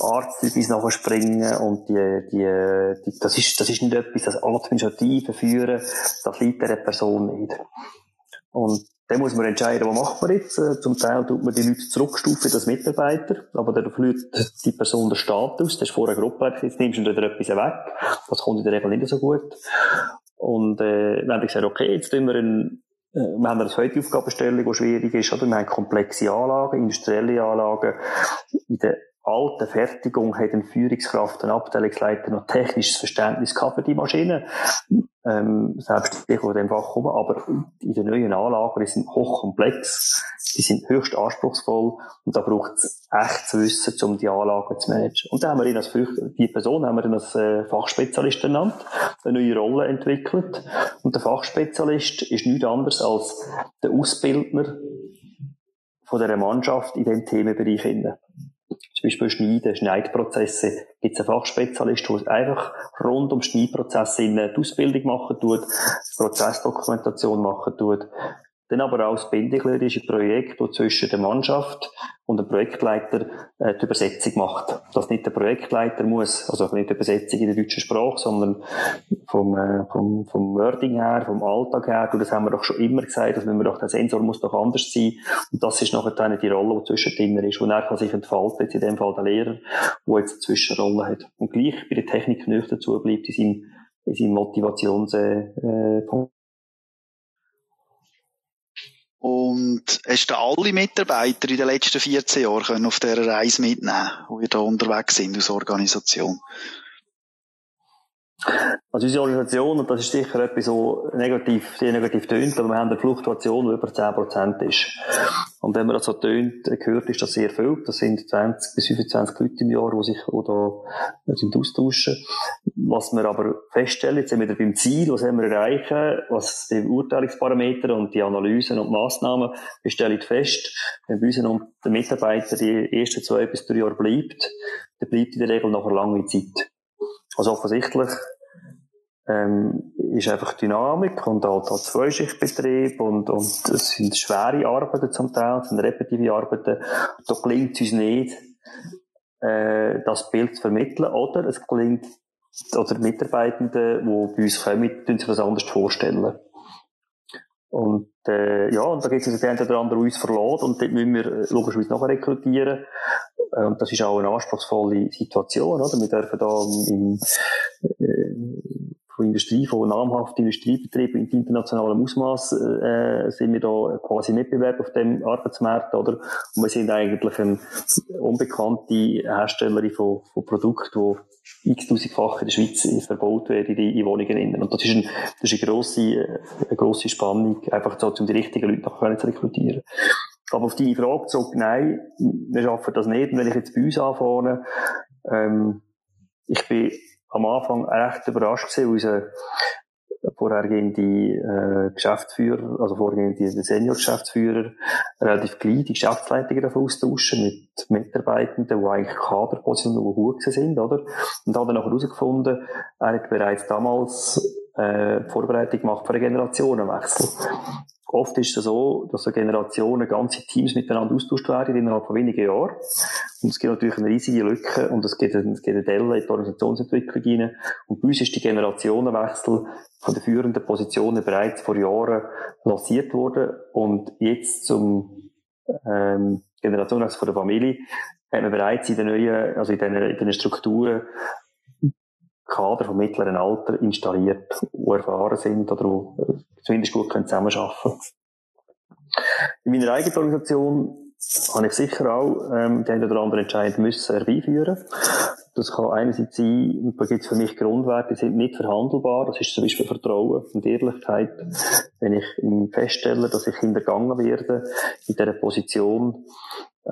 Arztservice nachher springen und die, die, die, das ist, das ist nicht etwas, das administrative Führen, das liegt der Person nicht. Und dann muss man entscheiden, was macht man jetzt. Äh, zum Teil tut man die Leute zurückstufen als Mitarbeiter, aber dann verliert die Person den Status. Das ist vorher Gruppe, jetzt nimmst du wieder etwas weg. Das kommt in der Regel nicht so gut. Und äh, dann habe ich gesagt, okay, jetzt tun wir ein, äh, wir haben eine zweite Aufgabenstellung, die schwierig ist, oder? Wir haben komplexe Anlagen, industrielle Anlagen. In der alten Fertigung hat eine Führungskraft, ein Abteilungsleiter noch technisches Verständnis gehabt für die Maschine ähm, selbst ich aus dem Fach komme, aber in den neuen Anlagen, die sind hochkomplex, die sind höchst anspruchsvoll. Und da braucht es echtes Wissen, um die Anlagen zu managen. Und da haben wir ihn als die Person haben wir ihn als äh, Fachspezialist genannt, eine neue Rolle entwickelt. Und der Fachspezialist ist nichts anderes als der Ausbildner von dieser Mannschaft in diesem Themenbereich. Zum Beispiel Schneiden, Schneidprozesse. Gibt es einen Fachspezialist, der einfach rund um Schneidprozesse in die Ausbildung machen tut, Prozessdokumentation machen tut, dann aber auch das bindegliedrische Projekt, das zwischen der Mannschaft und dem Projektleiter äh, die Übersetzung macht. Dass nicht der Projektleiter muss, also nicht die Übersetzung in der deutschen Sprache, sondern vom, äh, vom, vom Wording her, vom Alltag her, du, das haben wir doch schon immer gesagt, dass wir doch, der Sensor muss doch anders sein. Und das ist nachher dann die Rolle, die zwischendrin ist. Und er kann sich entfalten, jetzt in dem Fall der Lehrer, der jetzt eine Zwischenrolle hat. Und gleich bei der Technik nicht dazu bleibt in seinem, in seinem Motivationspunkt. Äh, und hast du alle Mitarbeiter in den letzten 14 Jahren können auf dieser Reise mitnehmen, wo wir da unterwegs sind als Organisation? Also unsere Organisation, und das ist sicher etwas, so negativ, sehr negativ tönt, aber wir haben eine Fluktuation, die über 10% ist. Und wenn man das so tönt, gehört, ist das sehr viel. Das sind 20 bis 25 Leute im Jahr, die sich da sind austauschen. Was wir aber feststellen, jetzt sind wir wieder beim Ziel, was haben wir erreichen, was die Urteilungsparameter und die Analysen und Massnahmen, wir stellen fest, wenn bei unseren Mitarbeitern die ersten zwei bis drei Jahre bleibt, dann bleibt in der Regel noch eine lange Zeit. Also offensichtlich ähm, ist einfach Dynamik und auch, auch Zweischichtbetrieb und, und es sind schwere Arbeiten zum Teil, es sind repetitive Arbeiten. Da gelingt es uns nicht, äh, das Bild zu vermitteln oder es gelingt oder Mitarbeitende, die bei uns kommen, tun sich das anders vorstellen. Und äh, ja, und da gibt es also den oder anderen, uns verlassen und dort müssen wir äh, logischerweise nachher rekrutieren. Äh, und das ist auch eine anspruchsvolle Situation, oder? Wir dürfen da im, äh, von Industrie, von namhaften Industriebetrieben in internationalem Ausmaß äh, sind wir da quasi Mitbewerber auf dem Arbeitsmarkt, oder? Und wir sind eigentlich eine unbekannte Herstellerin von, von Produkten, die x-tausendfach in der Schweiz verbaut werden in, in Wohnungen innen. Und das ist, ein, das ist eine grosse, eine grosse Spannung, einfach so, um die richtigen Leute nachher zu rekrutieren. Aber auf deine Frage zurück, nein, wir schaffen das nicht. Und wenn ich jetzt bei uns anfange, ähm, ich bin am Anfang recht überrascht gewesen, unser vorhergehende äh, Geschäftsführer, also vorhergehende Senior-Geschäftsführer, relativ gleich die Geschäftsleitung austauschen mit Mitarbeitenden, die eigentlich Kaderpositionen gut sind, oder? Und hat dann nachher herausgefunden, er hat bereits damals äh, Vorbereitung gemacht für einen Generationenwechsel. Oft ist es so, dass so Generationen, ganze Teams miteinander austauscht werden innerhalb von wenigen Jahren. Und es gibt natürlich eine riesige Lücke und es gibt, es gibt eine Delle in die Organisationsentwicklung rein. Und bei uns ist die Generationenwechsel von den führenden Positionen bereits vor Jahren lanciert worden und jetzt zum ähm, Generationenwechsel von der Familie hat man bereits in den neuen, also in den, in den Strukturen Kader vom mittleren Alter installiert, die erfahren sind oder die zumindest gut zusammenarbeiten können. In meiner eigenen Organisation habe ich sicher auch ähm, den oder anderen Entscheid müssen herbeiführen. Das kann einerseits sein, da gibt es für mich Grundwerte, die sind nicht verhandelbar. Das ist zum Beispiel Vertrauen und Ehrlichkeit. Wenn ich feststelle, dass ich hintergangen werde in dieser Position,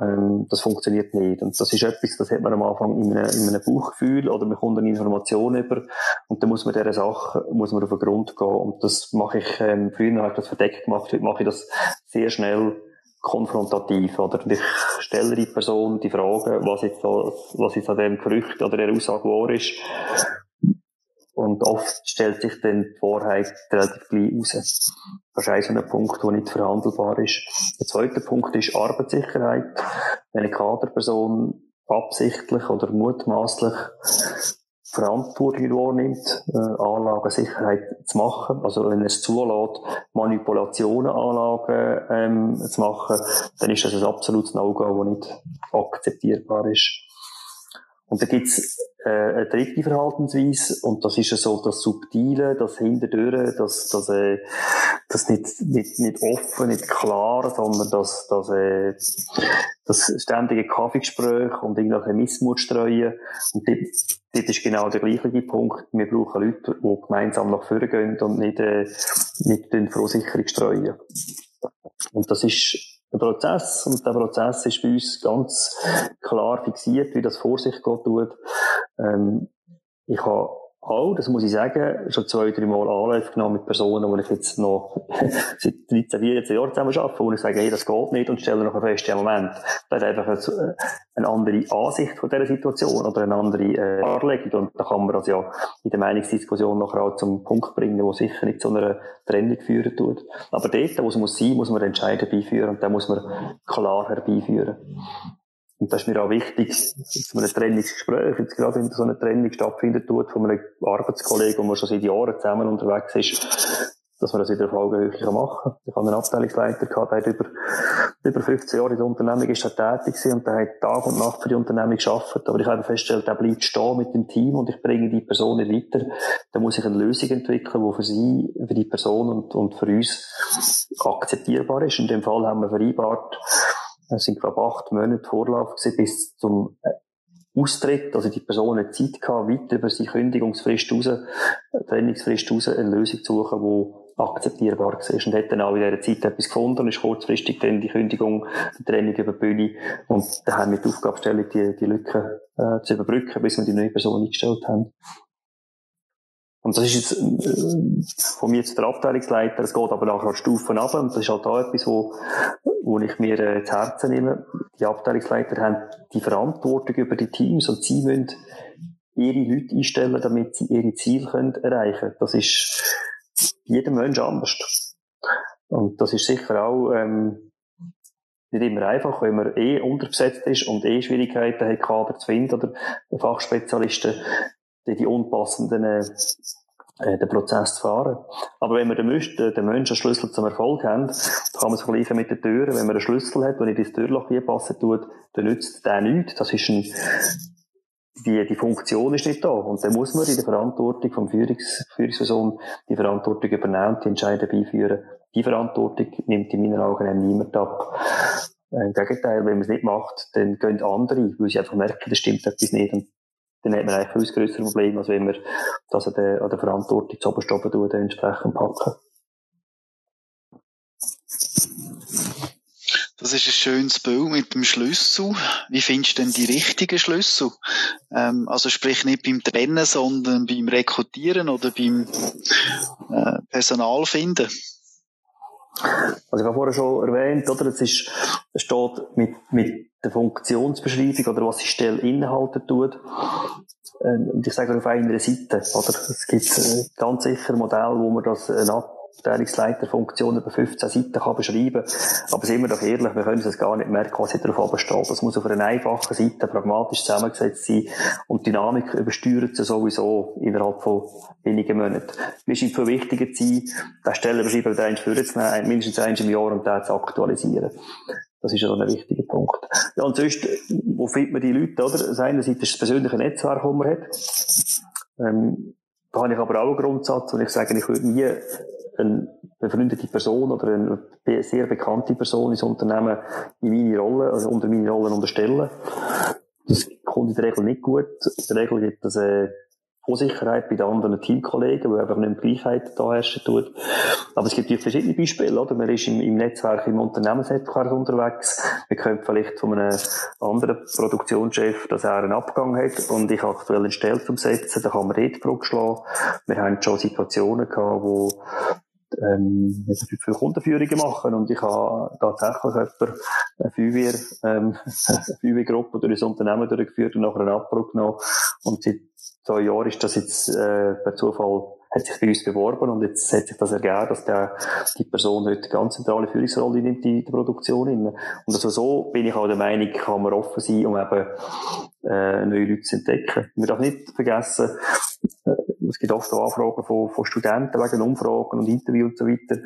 ähm, das funktioniert nicht. Und das ist etwas, das hat man am Anfang in einem, in einem Bauchgefühl oder man kommt eine Information über und dann muss man dieser Sache, muss man auf den Grund gehen. Und das mache ich, ähm, früher habe ich das verdeckt gemacht, heute mache ich das sehr schnell konfrontativ, oder? Und ich stelle die Person die Frage, was jetzt, was jetzt an dem Gerücht oder der Aussage wahr ist. Und oft stellt sich dann die Wahrheit relativ gleich raus. Ist ein Punkt, der nicht verhandelbar ist. Der zweite Punkt ist Arbeitssicherheit. Wenn eine Kaderperson absichtlich oder mutmaßlich Verantwortung wahrnimmt, äh, Anlagensicherheit zu machen. Also wenn es zulässt, Manipulationen Anlagen ähm, zu machen, dann ist das ein absolutes No-Go, das nicht akzeptierbar ist. Und da gibt's äh, eine dritte Verhaltensweise und das ist so das Subtile, das Hinterdüre, das, das, äh, das nicht, nicht, nicht offen, nicht klar, sondern das, das, äh, das ständige Kaffeegespräch und irgendwelche Missmut streuen. Und dort, dort ist genau der gleiche Punkt. Wir brauchen Leute, die gemeinsam nach vorne gehen und nicht, äh, nicht den Verunsicherung streuen. Und das ist ein Prozess und der Prozess ist bei uns ganz klar fixiert, wie das vor sich geht. Ähm, ich habe auch, das muss ich sagen, schon zwei, drei Mal Anläufe genommen mit Personen, die ich jetzt noch seit 13, 14 Jahren zusammen arbeite, wo ich sage, hey, das geht nicht und stelle noch fest, ja, Moment, das ist einfach eine, eine andere Ansicht von dieser Situation oder eine andere äh, Darlegung und da kann man das ja in der Meinungsdiskussion nachher auch zum Punkt bringen, wo sicher nicht zu einer Trennung führen tut. Aber dort, wo es muss sein, muss man Entscheidungen beiführen und da muss man klar herbeiführen. Und das ist mir auch wichtig, dass man ein Trainingsgespräch, jetzt gerade wenn so eine Training stattfindet, tut, von einem Arbeitskollegen, wo man schon seit Jahren zusammen unterwegs ist, dass man das wieder auf Augenhöhe machen kann. Ich habe einen Abteilungsleiter gehabt, der hat über, über 15 Jahre in der Unternehmung ist tätig gewesen und der hat Tag und Nacht für die Unternehmung gearbeitet. Aber ich habe festgestellt, der bleibt stehen mit dem Team und ich bringe die Person nicht weiter. Da muss ich eine Lösung entwickeln, die für sie, für die Person und, und für uns akzeptierbar ist. In dem Fall haben wir vereinbart, es sind, glaube acht Monate Vorlauf gewesen, bis zum äh, Austritt, also die Person hat Zeit gehabt, weit über seine Kündigungsfrist raus, äh, Trennungsfrist raus, eine Lösung zu suchen, die akzeptierbar war. Und hat dann auch in dieser Zeit etwas gefunden und ist kurzfristig dann die Kündigung, die Trennung über die Bühne und dann haben wir die Aufgabenstellung, die, die Lücke äh, zu überbrücken, bis wir die neue Person eingestellt haben. Und das ist jetzt äh, von mir zu der Abteilungsleiter, es geht aber nachher Stufen ab und das ist halt auch etwas, wo, wo ich mir äh, zu Herzen nehme. Die Abteilungsleiter haben die Verantwortung über die Teams und sie müssen ihre Leute einstellen, damit sie ihre Ziele können erreichen können. Das ist jedem Mensch anders. Und das ist sicher auch ähm, nicht immer einfach, wenn man eh unterbesetzt ist und eh Schwierigkeiten hat, Kader zu finden oder Fachspezialisten die, die unpassenden äh, äh, den Prozess zu fahren. Aber wenn wir den, Menschen, den Menschen Schlüssel zum Erfolg haben, kann man es vergleichen mit den Türen. Wenn man einen Schlüssel hat, wenn ich das Türloch hier passen tut, dann nützt der nichts. Das ist ein, die, die Funktion ist nicht da. Und dann muss man in der Verantwortung vom Führungs, Führungsperson die Verantwortung übernehmen die Entscheidungen beiführen. Die Verantwortung nimmt in meinen Augen niemand ab. Äh, Im Gegenteil, wenn man es nicht macht, dann gehen andere, weil sie einfach merken, das stimmt etwas nicht. Und dann hat man eigentlich ein größeres Problem, als wenn man das an der, an der Verantwortung zu oberst oben entsprechend packen. Das ist ein schönes Bild mit dem Schlüssel. Wie findest du denn die richtigen Schlüssel? Ähm, also sprich nicht beim Trennen, sondern beim Rekrutieren oder beim äh, Personalfinden. Also ich habe vorher schon erwähnt, oder? Es ist, es steht mit, mit der Funktionsbeschreibung oder was die Stelle inhalten tut. Ähm, und ich sage auf einer Seite, oder? Es gibt äh, ganz sicher Modelle, wo man das äh, Abteilungsleiterfunktion über 15 Seiten kann beschreiben Aber sind wir doch ehrlich, wir können es gar nicht merken, was hier drauf steht. Das muss auf einer einfachen Seite pragmatisch zusammengesetzt sein und Dynamik übersteuert sie sowieso innerhalb von wenigen Monaten. Mir scheint viel wichtiger zu sein, den Stellenbeschreiber den vorzunehmen, mindestens eins im Jahr und den zu aktualisieren. Das ist ja ein wichtiger Punkt. Ja, und sonst, wo findet man die Leute, oder? Das eine ist das persönliche Netzwerk, das man hat. Ähm, da habe ich aber auch einen Grundsatz, und ich sage, ich würde nie eine befreundete Person oder eine sehr bekannte Person ins Unternehmen in meine Rolle, also unter meine Rollen unterstellen. Das kommt in der Regel nicht gut. In der Regel gibt es äh, Unsicherheit bei den anderen Teamkollegen, wo einfach nicht Gleichheit da herrschen tut. Aber es gibt ja verschiedene Beispiele, oder? Man ist im, im Netzwerk, im Unternehmensnetzwerk unterwegs. Wir können vielleicht von einem anderen Produktionschef, dass er einen Abgang hat und ich aktuell eine Stelle umsetzen, da kann man Druck schlagen. Wir haben schon Situationen gehabt, wo ähm, für Kundenführungen machen und ich habe tatsächlich etwa eine Feuerwehr, ähm, eine Feuerwehrgruppe durch das Unternehmen durchgeführt und nachher einen Abbruch genommen und seit zwei Jahren ist das jetzt äh, per Zufall hat sich bei uns beworben und jetzt hat sich das ergeben, dass der, die Person heute eine ganz zentrale Führungsrolle in der Produktion. Und also so bin ich auch der Meinung, kann man offen sein, um eben äh, neue Leute zu entdecken. Man darf nicht vergessen, es gibt oft auch Anfragen von, von Studenten wegen Umfragen und Interviews und so weiter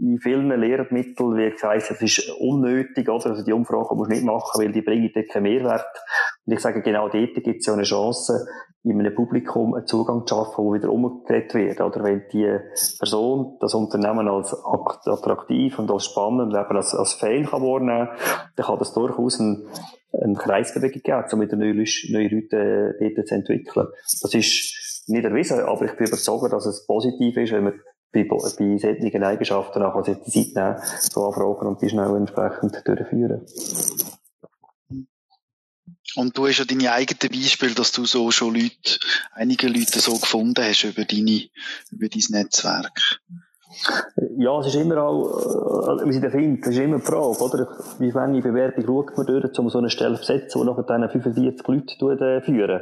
in vielen Lehrmitteln wird gesagt, es ist unnötig, oder? Also die Umfrage muss du nicht machen, weil die bringen dort keinen Mehrwert. Und ich sage, genau dort gibt es ja eine Chance, in einem Publikum einen Zugang zu schaffen, wo wieder umgedreht wird, oder? Wenn die Person das Unternehmen als attraktiv und als spannend eben als, als Fan kann wahrnehmen, dann kann das durchaus ein, ein Kreisbewegung geben, um wieder neue, neue Leute äh, dort zu entwickeln. Das ist nicht erwiesen, aber ich bin überzeugt, dass es positiv ist, wenn man bei, bei solchen Eigenschaften auch die Zeit nehmen, so anfragen und die schnell entsprechend durchführen. Und du hast ja deine eigenen Beispiele, dass du so schon Leute, einige Leute so gefunden hast über deine, über dein Netzwerk. Ja, es ist immer auch, äh, wie sie den findet, das ist immer die Frage, oder? Wie viele Bewerbung schaut man durch, um so eine Stelle zu besetzen, die nachher dann 45 Leute äh, führen?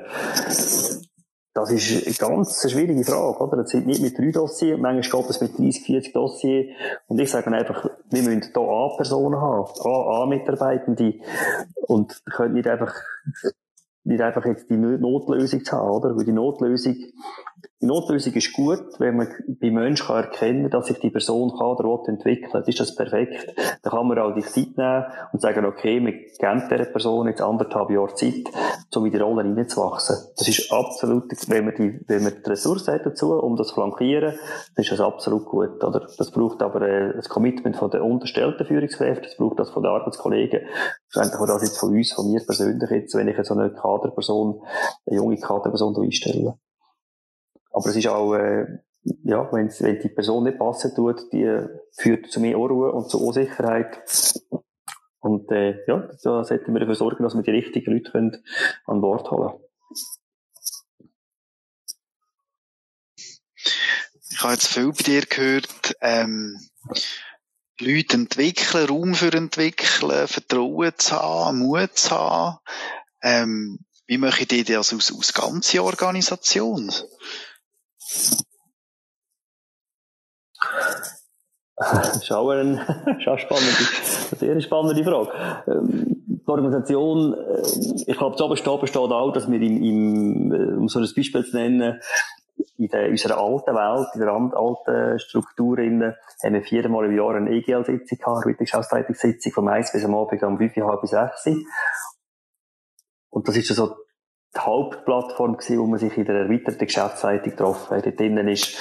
Das ist eine ganz schwierige Frage, oder? Das sind nicht mit drei Dossiers, manchmal geht es mit 30, 40 Dossiers. Und ich sage einfach, wir müssen hier A-Personen haben, A-Mitarbeitende. Und können nicht einfach, nicht einfach jetzt die Notlösung haben, oder? Weil die Notlösung, die Notlösung ist gut, wenn man bei Menschen erkennen kann, dass sich die Person kann oder entwickeln. Dann ist das perfekt. Dann kann man auch die Zeit nehmen und sagen, okay, wir geben dieser Person jetzt anderthalb Jahre Zeit, um in die Rolle reinzuwachsen. Das ist absolut, wenn man die, wenn man die Ressourcen hat dazu, um das zu flankieren, dann ist das absolut gut, oder? Das braucht aber äh, das Commitment von den unterstellten Führungskräften, das braucht das von den Arbeitskollegen, schlussendlich auch das jetzt von uns, von mir persönlich jetzt, wenn ich so eine Kaderperson, eine junge Kaderperson einstelle. Aber es ist auch, äh, ja, wenn, wenn die Person nicht passen tut, die führt zu mehr Unruhe und zu Unsicherheit. Und äh, ja, da sollten wir dafür sorgen, dass wir die richtigen Leute können an Bord holen Ich habe jetzt viel bei dir gehört, ähm, Leute entwickeln, Raum für entwickeln, Vertrauen zu haben, Mut zu haben. Ähm, wie mache ich das aus, aus ganzer Organisation? Das ist auch eine, ist auch spannende, eine sehr spannende Frage. Ähm, die Organisation, äh, ich glaube, zu oben besteht auch, dass wir im, im, äh, um so ein Beispiel zu nennen, in, der, in unserer alten Welt, in der alten Struktur, haben wir viermal im Jahr eine EGL-Sitzung gehabt, Arbeitsausteilungssitzung vom 1 bis am Abend um 5, halb bis 6. Und das ist so die Hauptplattform gewesen, wo man sich in der erweiterten Geschäftsleitung getroffen hat. Dort drinnen ist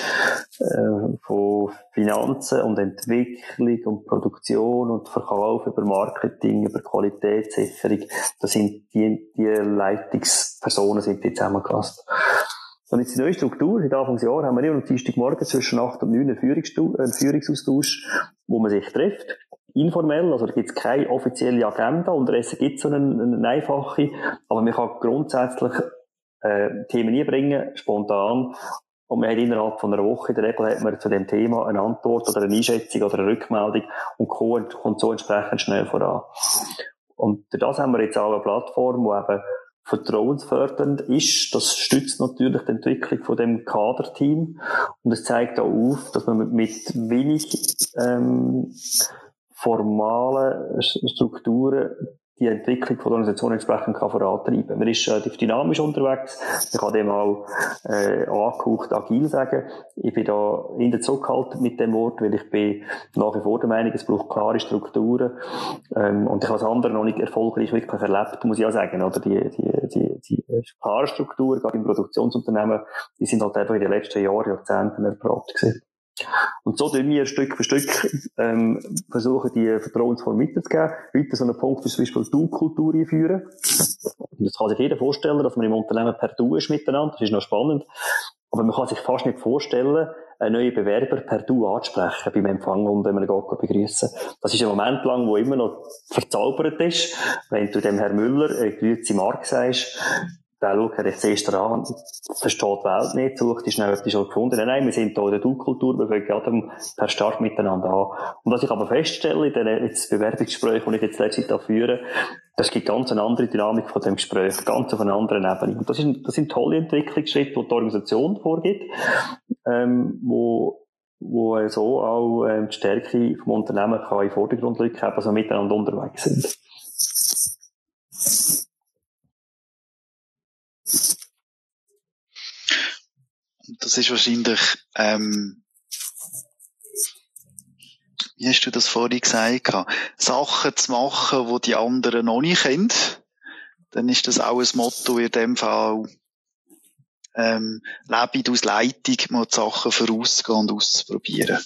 äh, von Finanzen und Entwicklung und Produktion und Verkauf über Marketing, über Qualitätssicherung, da sind die, die Leitungspersonen sind die zusammengefasst. Und jetzt die neue Struktur, seit Anfang des Jahres haben wir immer am Dienstagmorgen zwischen 8 und 9 einen, einen Führungsaustausch, wo man sich trifft informell, also da gibt es keine offizielle Agenda, gibt es so eine, eine einfache, aber man kann grundsätzlich äh, Themen einbringen, spontan, und man hat innerhalb von einer Woche, in der Regel hat man zu dem Thema eine Antwort oder eine Einschätzung oder eine Rückmeldung und kommt so entsprechend schnell voran. Und das haben wir jetzt auch eine Plattform, die eben vertrauensfördernd ist. Das stützt natürlich die Entwicklung von dem Kaderteam und es zeigt auch auf, dass man mit wenig ähm, formalen Strukturen die Entwicklung von der Organisation entsprechend kann vorantreiben. Man ist relativ dynamisch unterwegs. Man kann dem auch äh, angehaucht agil sagen. Ich bin da in der zurückhaltend mit dem Wort, weil ich bin nach wie vor der Meinung, es braucht klare Strukturen. Ähm, und ich habe das andere noch nicht erfolgreich wirklich erlebt, muss ich auch sagen. Oder die, die, die, die klare Strukturen, gerade im Produktionsunternehmen, die sind halt einfach in den letzten Jahren, Jahrzehnten erprobt gewesen. Und so tun wir Stück für Stück ähm, versuchen, die Vertrauensform weiterzugeben. Weiter so ein Punkt ist zum Beispiel Du-Kultur einführen. Und das kann sich jeder vorstellen, dass man im Unternehmen per Du ist miteinander. Das ist noch spannend. Aber man kann sich fast nicht vorstellen, einen neuen Bewerber per Du anzusprechen beim Empfang und wenn man ihn begrüßen. Das ist ein Moment lang, wo immer noch verzaubert ist. Wenn du dem Herrn Müller, äh, Grüezi Mark sagst, der schaut er zuerst an, versteht die Welt nicht, sucht die schnell etwas schon gefunden. Nein, wir sind hier in der Du-Kultur, wir fangen gerade per Start miteinander an. Und was ich aber feststelle, in den Bewerbungsgesprächen, die ich jetzt letzte Zeit führe, das gibt ganz eine andere Dynamik von dem Gespräch, ganz auf einer anderen Ebene. Und das, ist, das sind tolle Entwicklungsschritte, die die Organisation vorgibt, ähm, wo wo so auch ähm, die Stärke vom Unternehmen kann in den Vordergrund rücken, also miteinander unterwegs sind. Das ist wahrscheinlich, ähm, wie hast du das vorhin gesagt, Sachen zu machen, die die anderen noch nicht kennen, dann ist das auch ein Motto in dem Fall, ähm, lebe aus Leitung, mal die Sachen vorauszugehen und auszuprobieren.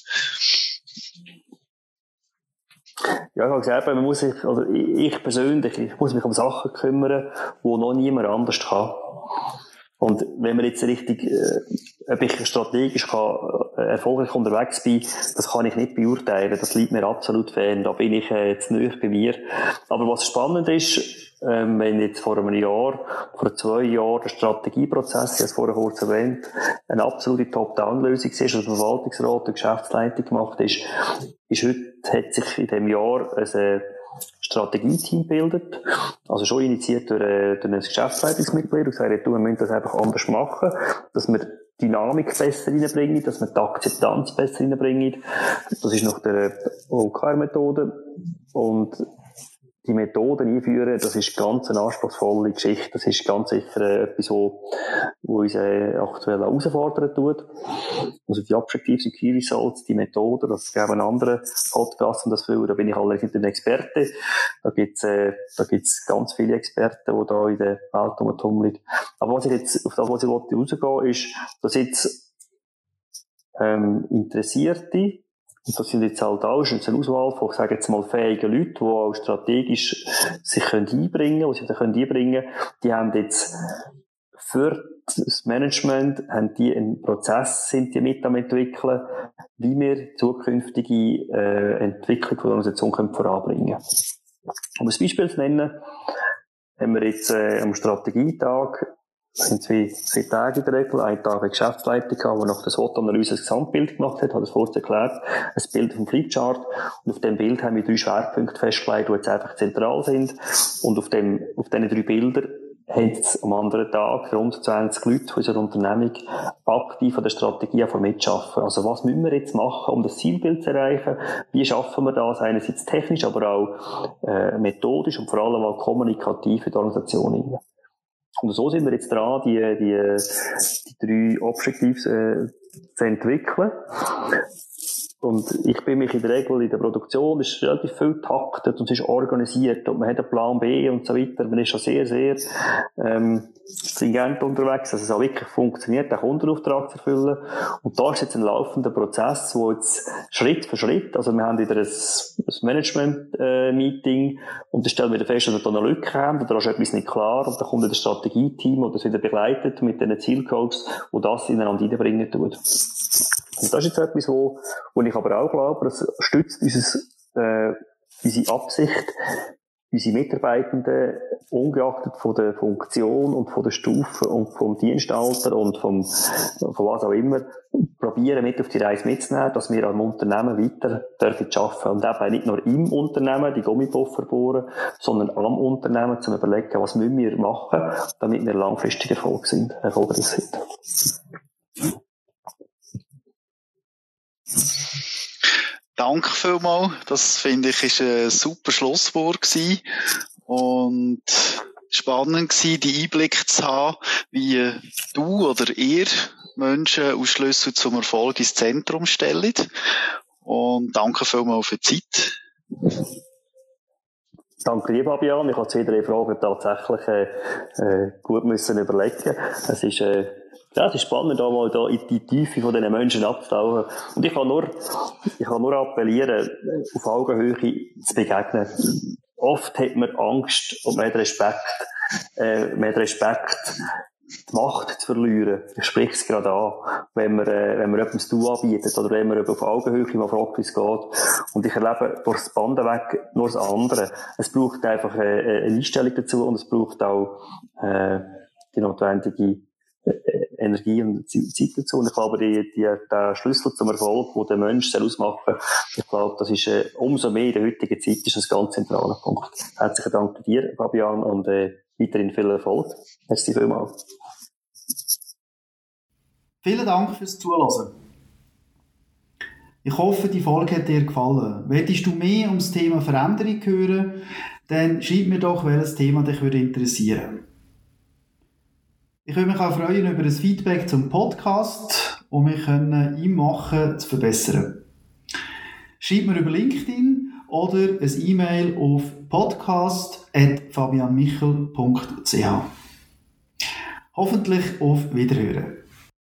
Ja, ich habe gesagt, man muss sich, oder ich persönlich, ich muss mich um Sachen kümmern, die noch niemand anders kann. Und wenn man jetzt richtig, äh, ob ich strategisch kann, äh, erfolgreich unterwegs bin, das kann ich nicht beurteilen. Das liegt mir absolut fern. Da bin ich äh, jetzt nicht bei mir. Aber was spannend ist, ähm, wenn jetzt vor einem Jahr, vor zwei Jahren der Strategieprozess, ich habe es vorher kurz erwähnt, eine absolute Top-Down-Lösung ist, der Verwaltungsrat und Geschäftsleitung gemacht ist, ist heute, hat sich in dem Jahr äh, Strategieteam bildet. Also schon initiiert durch, äh, durch ein Geschäftsleitungsmitglied und gesagt, du, wir müssen das einfach anders machen, dass wir Dynamik besser reinbringen, dass wir die Akzeptanz besser reinbringen. Das ist nach der OKR-Methode. Und die Methoden einführen, das ist ganz eine anspruchsvolle Geschichte. Das ist ganz sicher äh, etwas, wo, wo uns äh, aktuell herausfordern tut. Also die Objective Key Results, die Methoden, das geben andere Podcasts und das viel, da bin ich allerdings nicht ein Experte. Da gibt's, äh, da gibt's ganz viele Experten, die da in der Welt tummeln. Aber was ich jetzt, auf das, was ich rausgehen ist, dass jetzt, ähm, Interessierte, und das sind jetzt halt auch eine Auswahl von, ich sage jetzt mal, fähigen Leuten, die auch strategisch sich können einbringen können, die sich können einbringen Die haben jetzt für das Management, haben die einen Prozess, sind die mit am entwickeln, wie wir zukünftige äh, Entwicklung der Organisation können voranbringen können. Um ein Beispiel zu nennen, haben wir jetzt äh, am Strategietag es sind zwei, zwei Tage in der Regel. Ein Tag eine Geschäftsleitung gehabt, der nach der SWOT-Analyse ein Gesamtbild gemacht hat, hat es vorhin erklärt. Ein Bild vom Flipchart. Und auf dem Bild haben wir drei Schwerpunkte festgelegt, die jetzt einfach zentral sind. Und auf dem, auf diesen drei Bildern haben es am anderen Tag rund 20 Leute von unserer Unternehmung aktiv an der Strategie von mitschaffen. Also was müssen wir jetzt machen, um das Zielbild zu erreichen? Wie schaffen wir das? Einerseits technisch, aber auch äh, methodisch und vor allem auch kommunikativ in der Organisation. Und so sind wir jetzt dran, die, die, die drei Objectives äh, zu entwickeln. Und ich bin mich in der Regel in der Produktion, ist relativ viel taktet und es ist organisiert und man hat einen Plan B und so weiter. Man ist schon sehr, sehr ähm, stringent unterwegs, dass es auch wirklich funktioniert, den Kundenauftrag zu erfüllen. Und da ist jetzt ein laufender Prozess, wo jetzt Schritt für Schritt, also wir haben wieder ein, ein Management-Meeting äh, und dann stellen wir fest, dass wir da eine Lücke haben oder da ist etwas nicht klar und dann kommt ein Strategieteam, das das wieder begleitet mit diesen Zielcodes, wo das ineinander reinbringen tut. Und das ist jetzt etwas, wo, wo ich aber auch glaube, das stützt dieses, äh, unsere Absicht, unsere Mitarbeitenden, ungeachtet von der Funktion und von der Stufe und vom Dienstalter und vom, von was auch immer, probieren mit auf die Reise mitzunehmen, dass wir am Unternehmen weiter dürfen arbeiten. Und eben nicht nur im Unternehmen die Gummipuffer bohren, sondern am Unternehmen zu überlegen, was müssen wir machen, damit wir langfristig erfolgreich sind. Erfolgreich sind. Danke vielmals. Das finde ich ist ein super Schlusswort gewesen. Und spannend gewesen, die Einblick zu haben, wie du oder ihr Menschen aus Schlüssel zum Erfolg ins Zentrum stellt. Und danke vielmals für die Zeit. Danke dir, Fabian. Ich habe zu jeder Frage tatsächlich äh, äh, gut müssen überlegen. Es ist äh, ja, es ist spannend, da mal da in die Tiefe von diesen Menschen abzutauchen. Und ich kann nur, ich kann nur appellieren, auf Augenhöhe zu begegnen. Oft hat man Angst und man hat Respekt, äh, man hat Respekt, die Macht zu verlieren. Ich spreche es gerade an, wenn man, äh, wenn man etwas Du anbietet oder wenn man auf Augenhöhe mal fragt, wie es geht. Und ich erlebe durch das Band weg nur das andere. Es braucht einfach äh, eine Einstellung dazu und es braucht auch, äh, die notwendige Energie und Zeit dazu. Und ich glaube, die, die, der Schlüssel zum Erfolg, den der Mensch ausmachen ich glaube, das ist äh, umso mehr in der heutigen Zeit ist ein ganz zentraler Punkt. Herzlichen Dank dir, Fabian, und äh, weiterhin viel Erfolg. Merci vielmals. Vielen Dank fürs Zuhören. Ich hoffe, die Folge hat dir gefallen. Möchtest du mehr ums Thema Veränderung hören, dann schreib mir doch, welches Thema dich würde interessieren. Ich würde mich auch freuen über ein Feedback zum Podcast, um mich ihm machen zu verbessern. Schreib mir über LinkedIn oder ein E-Mail auf podcast.fabianmichel.ch. Hoffentlich auf Wiederhören.